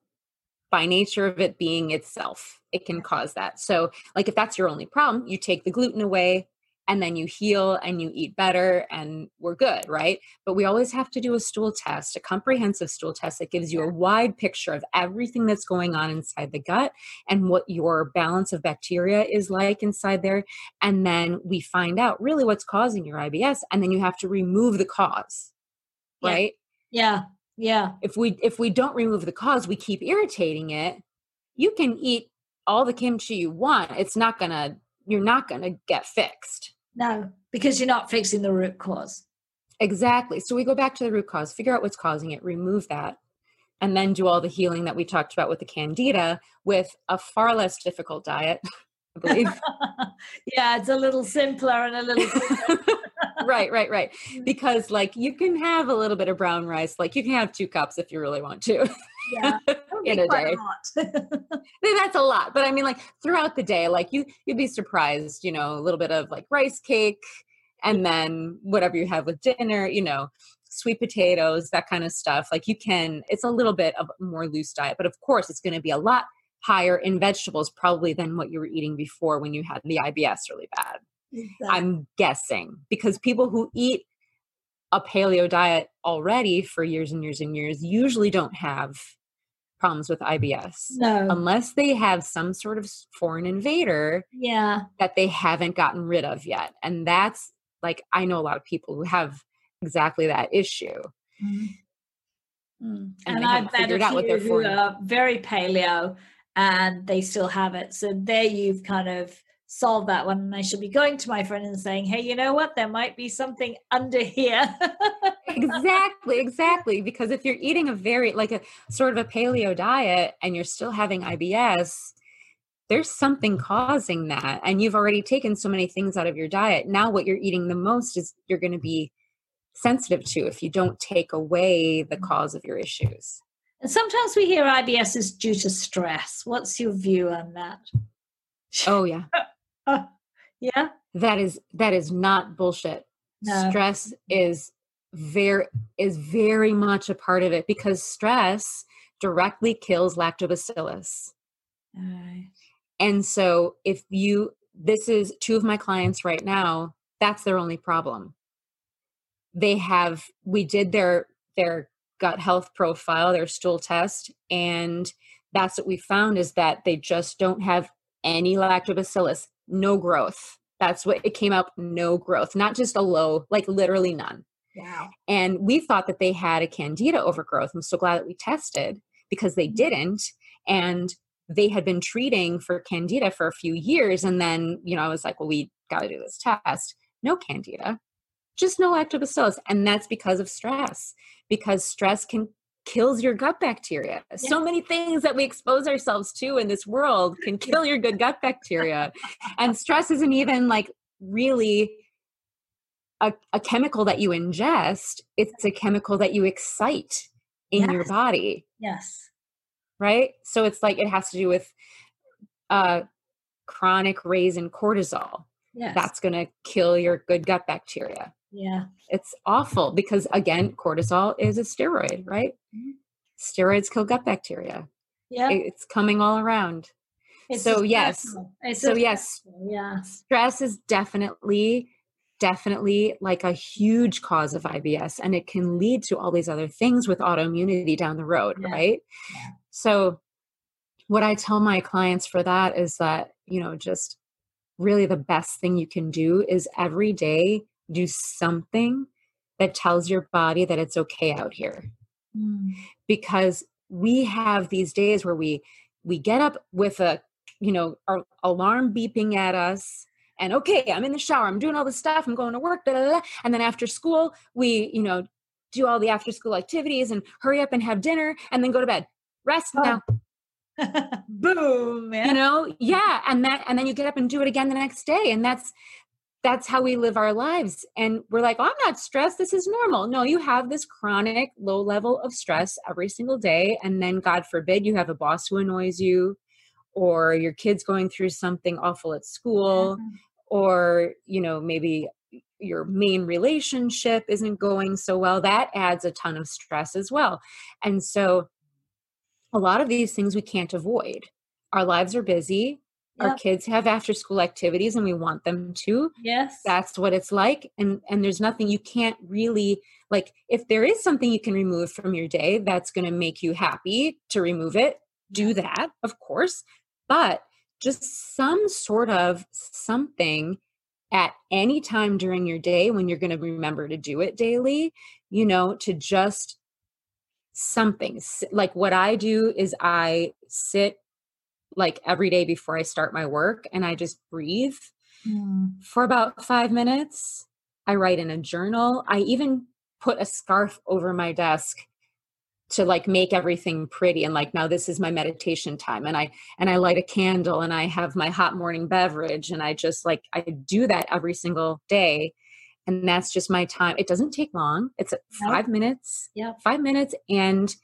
by nature of it being itself it can cause that so like if that's your only problem you take the gluten away and then you heal and you eat better and we're good right but we always have to do a stool test a comprehensive stool test that gives you a wide picture of everything that's going on inside the gut and what your balance of bacteria is like inside there and then we find out really what's causing your IBS and then you have to remove the cause Yeah. right Yeah. Yeah. if we if we don't remove the cause we keep irritating it you can eat all the kimchi you want it's not gonna you're not gonna get fixed No, because you're not fixing the root cause. exactly so we go back to the root cause figure out what's causing it remove that and then do all the healing that we talked about with the candida with a far less difficult diet i believe yeah, it's a little simpler and a little. right right right Mm. because like you can have a little bit of brown rice like you can have two cups if you really want to yeah, that would be in a quite day lot. That's a lot but i mean like throughout the day like you you'd be surprised you know a little bit of like rice cake and then whatever you have with dinner you know sweet potatoes that kind of stuff like you can it's a little bit of a more loose diet but of course it's going to be a lot higher in vegetables probably than what you were eating before when you had the ibs really bad Exactly. i'm guessing because people who eat a paleo diet already for years and years and years usually don't have problems with ibs no. unless they have some sort of foreign invader yeah. that they haven't gotten rid of yet. And that's like, I know a lot of people who have exactly that issue. Mm. Mm. And And, I've met a few who for. are very paleo and they still have it. So there you've kind of solved that one. And I should be going to my friend and saying, hey, you know what? There might be something under here. exactly, exactly. Because if you're eating a very, like a sort of a paleo diet and you're still having IBS, there's something causing that. And you've already taken so many things out of your diet. Now, what you're eating the most is you're going to be sensitive to if you don't take away the mm-hmm. cause of your issues. and sometimes we hear IBS is due to stress. What's your view on that? Oh, yeah. Yeah. that is that is not bullshit No. stress is very is very much a part of it because stress directly kills lactobacillus and so if you this is two of my clients right now that's their only problem they have we did their their gut health profile their stool test and that's what we found is that they just don't have any lactobacillus no growth that's what it came up no growth not just a low like literally none Wow. and we thought that they had a candida overgrowth. I'm so glad that we tested because they mm-hmm. didn't. And they had been treating for candida for a few years. And then, you know, I was like, well, we got to do this test. No candida, just no lactobacillus. And that's because of stress, because stress can kills your gut bacteria. So many things that we expose ourselves to in this world can kill your good gut bacteria. And stress isn't even like really a, a chemical that you ingest, it's a chemical that you excite in your body, Yes. right? So it's like it has to do with uh, chronic raise in cortisol. Yes. That's going to kill your good gut bacteria. Yeah. It's awful because, again, cortisol is a steroid, right? Mhm. Steroids kill gut bacteria. Yeah. It's coming all around. It's so, yes. So, yes, Yeah. stress is definitely definitely like a huge cause of IBS and it can lead to all these other things with autoimmunity down the road, Yeah. right? Yeah. So what I tell my clients for that is that, you know, just really the best thing you can do is every day do something that tells your body that it's okay out here Mm. because we have these days where we we get up with a you know our alarm beeping at us and okay i'm in the shower i'm doing all this stuff i'm going to work da, da, da, and then after school we you know do all the after school activities and hurry up and have dinner and then go to bed. Rest oh. now. Boom. Yeah. You know, yeah. And that and then you get up and do it again the next day. And that's that's how we live our lives. And we're like, oh, I'm not stressed. This is normal. No, you have this chronic low level of stress every single day. And then, God forbid, you have a boss who annoys you, or your kid's going through something awful at school, mm-hmm. or, you know, maybe your main relationship isn't going so well. That adds a ton of stress as well. And so, a lot of these things we can't avoid. Our lives are busy Yep. Our kids have after school activities and we want them to. Yes. That's what it's like. And and there's nothing you can't really like if there is something you can remove from your day that's going to make you happy to remove it, do that, of course. But just some sort of something at any time during your day when you're going to remember to do it daily, you know, to just something. Like what I do is I sit like every day before I start my work and I just breathe mm. for about five minutes. I write in a journal. I even put a scarf over my desk to like make everything pretty and like now this is my meditation time and i and i light a candle and i have my hot morning beverage and i just like i do that every single day and that's just my time it doesn't take long it's five minutes yeah five minutes and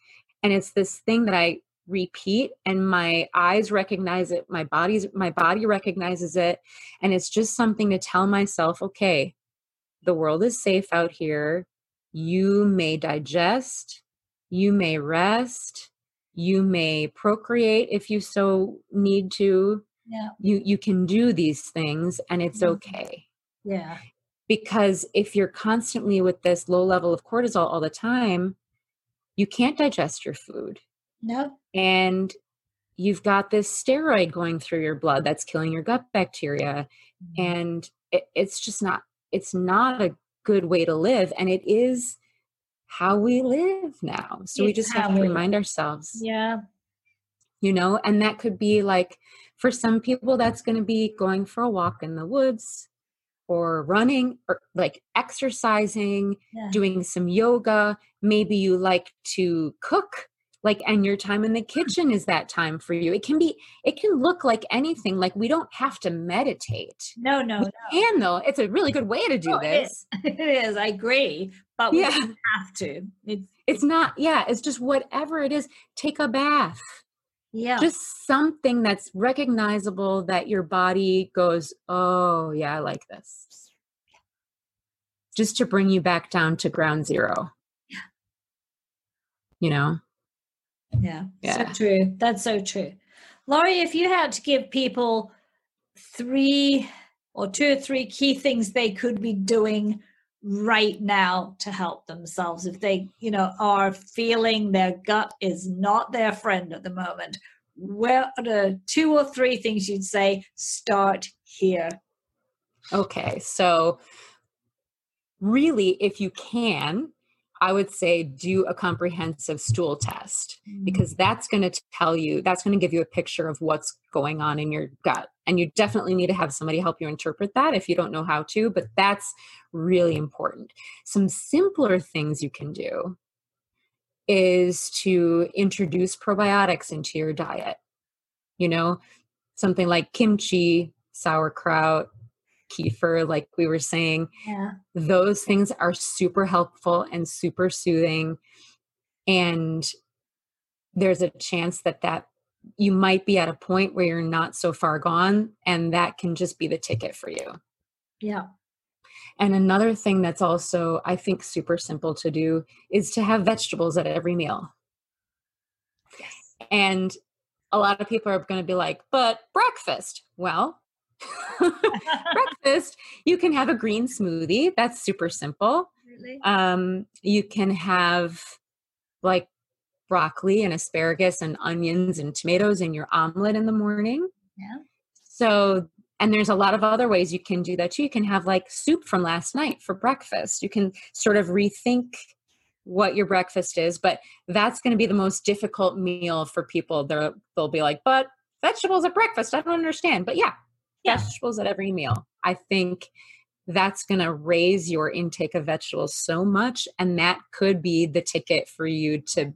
and it's this thing that i repeat and my eyes recognize it my body's my body recognizes it and it's just something to tell myself okay the world is safe out here. You may digest you may rest you may procreate if you so need to. Yeah. You you can do these things and it's mm-hmm. okay. Yeah. Because if you're constantly with this low level of cortisol all the time you can't digest your food no. And you've got this steroid going through your blood that's killing your gut bacteria. Mm-hmm. And it, it's just not, it's not a good way to live. And it is how we live now. So it's we just have to remind ourselves. Yeah. You know, and that could be like, for some people, that's going to be going for a walk in the woods or running or like exercising, yeah. doing some yoga. Maybe you like to cook like and your time in the kitchen is that time for you. It can be it can look like anything. Like we don't have to meditate. No no we no. can though. It's a really good way to do this it is. it is. I agree. But we yeah. don't have to. It's, it's not yeah it's just whatever it is take a bath. Yeah. Just something that's recognizable that your body goes oh yeah i like this. Just to bring you back down to ground zero. Yeah. You know yeah, yeah. so true. That's so true. Laurie, if you had to give people three or two or three key things they could be doing right now to help themselves if they you know are feeling their gut is not their friend at the moment what are the two or three things you'd say start here okay so really if you can I would say do a comprehensive stool test mm. because that's going to tell you, that's going to give you a picture of what's going on in your gut. And you definitely need to have somebody help you interpret that if you don't know how to, but that's really important. Some simpler things you can do is to introduce probiotics into your diet. You know, something like kimchi, sauerkraut, kefir, like we were saying. Yeah. Those things are super helpful and super soothing. And there's a chance that that you might be at a point where you're not so far gone and that can just be the ticket for you. Yeah. And another thing that's also I think super simple to do is to have vegetables at every meal. Yes. And a lot of people are going to be like, "But breakfast." Well, breakfast, you can have a green smoothie. That's super simple. Really? Um, you can have like broccoli and asparagus and onions and tomatoes in your omelet in the morning. Yeah. So, and there's a lot of other ways you can do that too. You can have like soup from last night for breakfast. You can sort of rethink what your breakfast is, but that's going to be the most difficult meal for people. They're, they'll be like, but vegetables at breakfast, I don't understand. But yeah, yeah. vegetables at every meal. I think that's going to raise your intake of vegetables so much and that could be the ticket for you to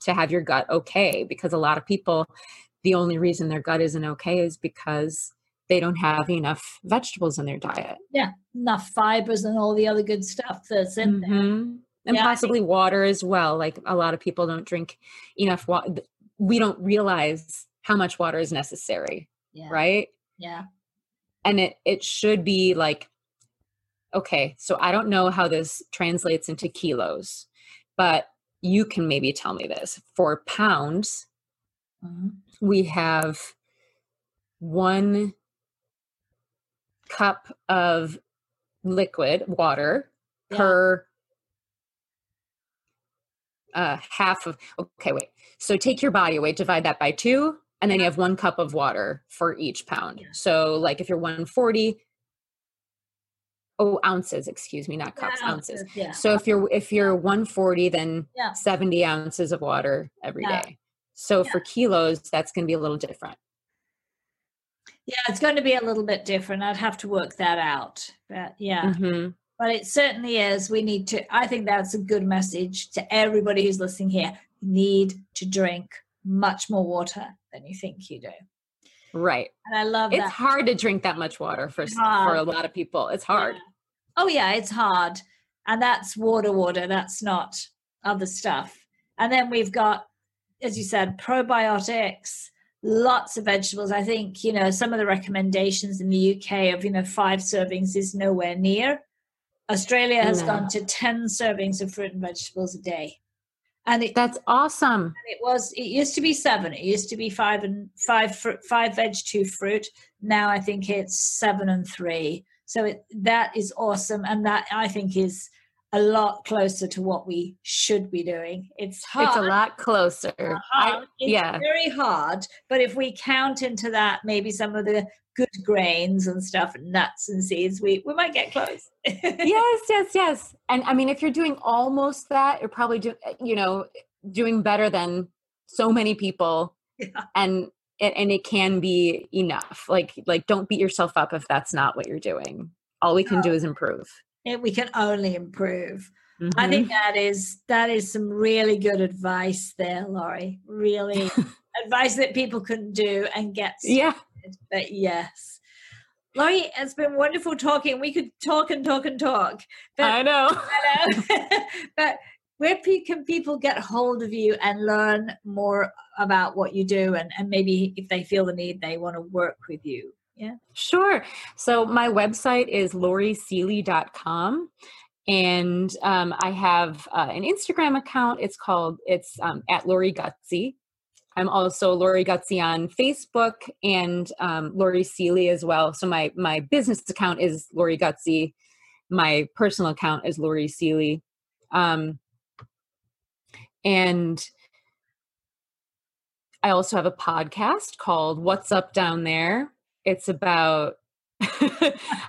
to have your gut okay because a lot of people the only reason their gut isn't okay is because they don't have enough vegetables in their diet yeah enough fibers and all the other good stuff that's in mm-hmm. there and yeah, possibly think- water as well like a lot of people don't drink enough water we don't realize how much water is necessary yeah. right yeah and it it should be like okay so i don't know how this translates into kilos but you can maybe tell me this for pounds mm-hmm. we have one cup of liquid water yeah. per uh, half of okay wait so take your body weight divide that by two and then you have one cup of water for each pound. So like if you're 140 oh ounces excuse me not cups yeah, ounces yeah. so if you're if you're 140 then yeah. 70 ounces of water every day. so for kilos that's going to be a little different. Yeah it's going to be a little bit different. I'd have to work that out but yeah. Mm-hmm. but it certainly is. We need to i think that's a good message to everybody who's listening here. Need to drink much more water than you think you do Right. And I love it's that. hard to drink that much water for for a lot of people. It's hard. Yeah. Oh yeah, it's hard. And that's water water. That's not other stuff. And then we've got as you said probiotics, lots of vegetables. I think, you know, some of the recommendations in the UK of, you know, 5 servings is nowhere near. Australia has no. gone to 10 servings of fruit and vegetables a day and it, that's awesome. it was it used to be seven. It used to be five and five five veg two fruit. Now i think it's seven and three. So it, that is awesome. And that i think is a lot closer to what we should be doing. It's hard it's a lot closer. I, it's yeah. very hard. But if we count into that maybe some of the good grains and stuff, nuts and seeds, we, we might get close. yes, yes, yes. And I mean, if you're doing almost that, you're probably doing, you know, doing better than so many people. Yeah. And it, and it can be enough. Like, like don't beat yourself up if that's not what you're doing. All we can no. do is improve. we can only improve. Mm-hmm. I think that is that is some really good advice there, Laurie. Really advice that people can do and get yeah but yes. Laurie, it's been wonderful talking. We could talk and talk and talk. But, I know. but where can people get hold of you and learn more about what you do and, and maybe if they feel the need they want to work with you yeah sure so my website is laurieseely.com and um, i have uh, an instagram account it's called it's um, at laurie gutsy I'm also Laurie Gutsy on Facebook and um, Laurie Seely as well. So my my business account is Laurie Gutsy. My personal account is Laurie Seely. Um, and I also have a podcast called What's Up Down There. It's about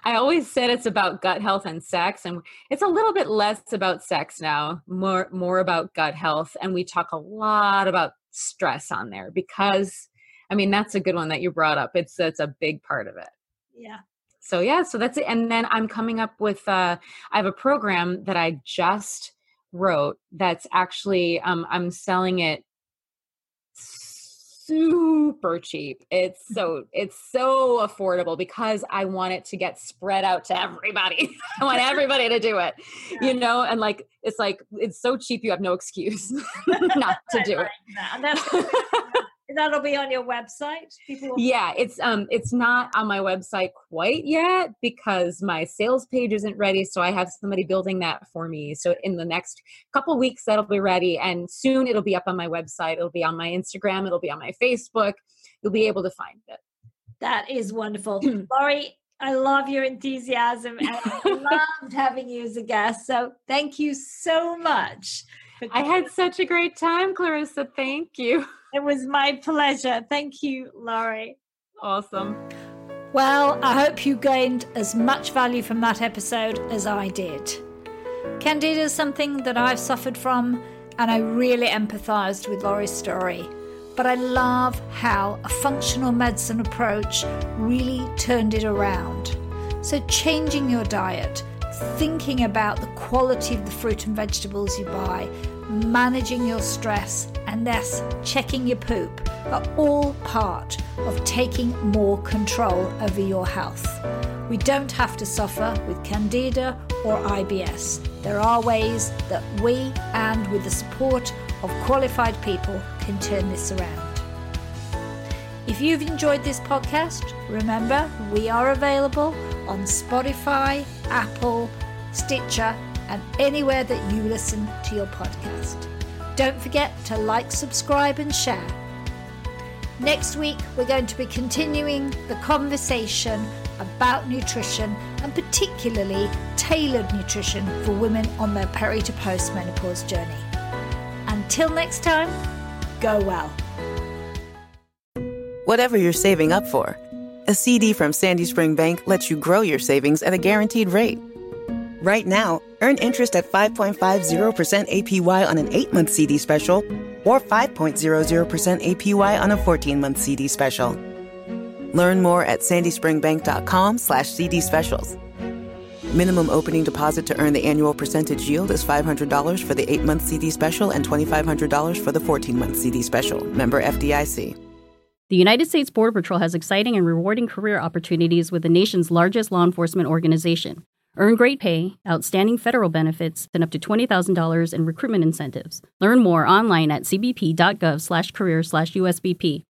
I always said it's about gut health and sex and it's a little bit less about sex now, more more about gut health and we talk a lot about stress on there because I mean that's a good one that you brought up. It's it's a big part of it. Yeah. So yeah, so that's it. And then I'm coming up with uh I have a program that I just wrote that's actually um I'm selling it super cheap. It's so it's so affordable because I want it to get spread out to everybody. I want everybody to do it. Yeah. You know, and like it's like it's so cheap you have no excuse not to do it. That'll be on your website? People yeah it's um it's not on my website quite yet because my sales page isn't ready so i have somebody building that for me. So in the next couple weeks that'll be ready and soon it'll be up on my website. It'll be on my instagram. It'll be on my facebook. You'll be able to find it. That is wonderful. Laurie I love your enthusiasm and I loved having you as a guest. So thank you so much. I had such a great time, Clarissa. Thank you. It was my pleasure. Thank you, Laurie. Awesome. Well, I hope you gained as much value from that episode as I did. Candida is something that I've suffered from, and I really empathized with Laurie's story. But I love how a functional medicine approach really turned it around. So, changing your diet, thinking about the quality of the fruit and vegetables you buy, managing your stress, and thus checking your poop are all part of taking more control over your health. We don't have to suffer with Candida or IBS. There are ways that we, and with the support of qualified people, can turn this around. If you've enjoyed this podcast, remember we are available on Spotify, Apple, Stitcher, and anywhere that you listen to your podcast. Don't forget to like, subscribe, and share. Next week, we're going to be continuing the conversation about nutrition and particularly tailored nutrition for women on their peri to postmenopause journey. Until next time, go well. Whatever you're saving up for, a CD from Sandy Spring Bank lets you grow your savings at a guaranteed rate. Right now, earn interest at 5.50% APY on an 8 month CD special or 5.00% APY on a 14 month CD special. Learn more at sandyspringbank.com slash CD specials. Minimum opening deposit to earn the annual percentage yield is $500 for the 8 month CD special and $2,500 for the 14 month CD special. Member FDIC. The United States Border Patrol has exciting and rewarding career opportunities with the nation's largest law enforcement organization. Earn great pay, outstanding federal benefits, and up to $20,000 in recruitment incentives. Learn more online at cbp.gov/career/usbp.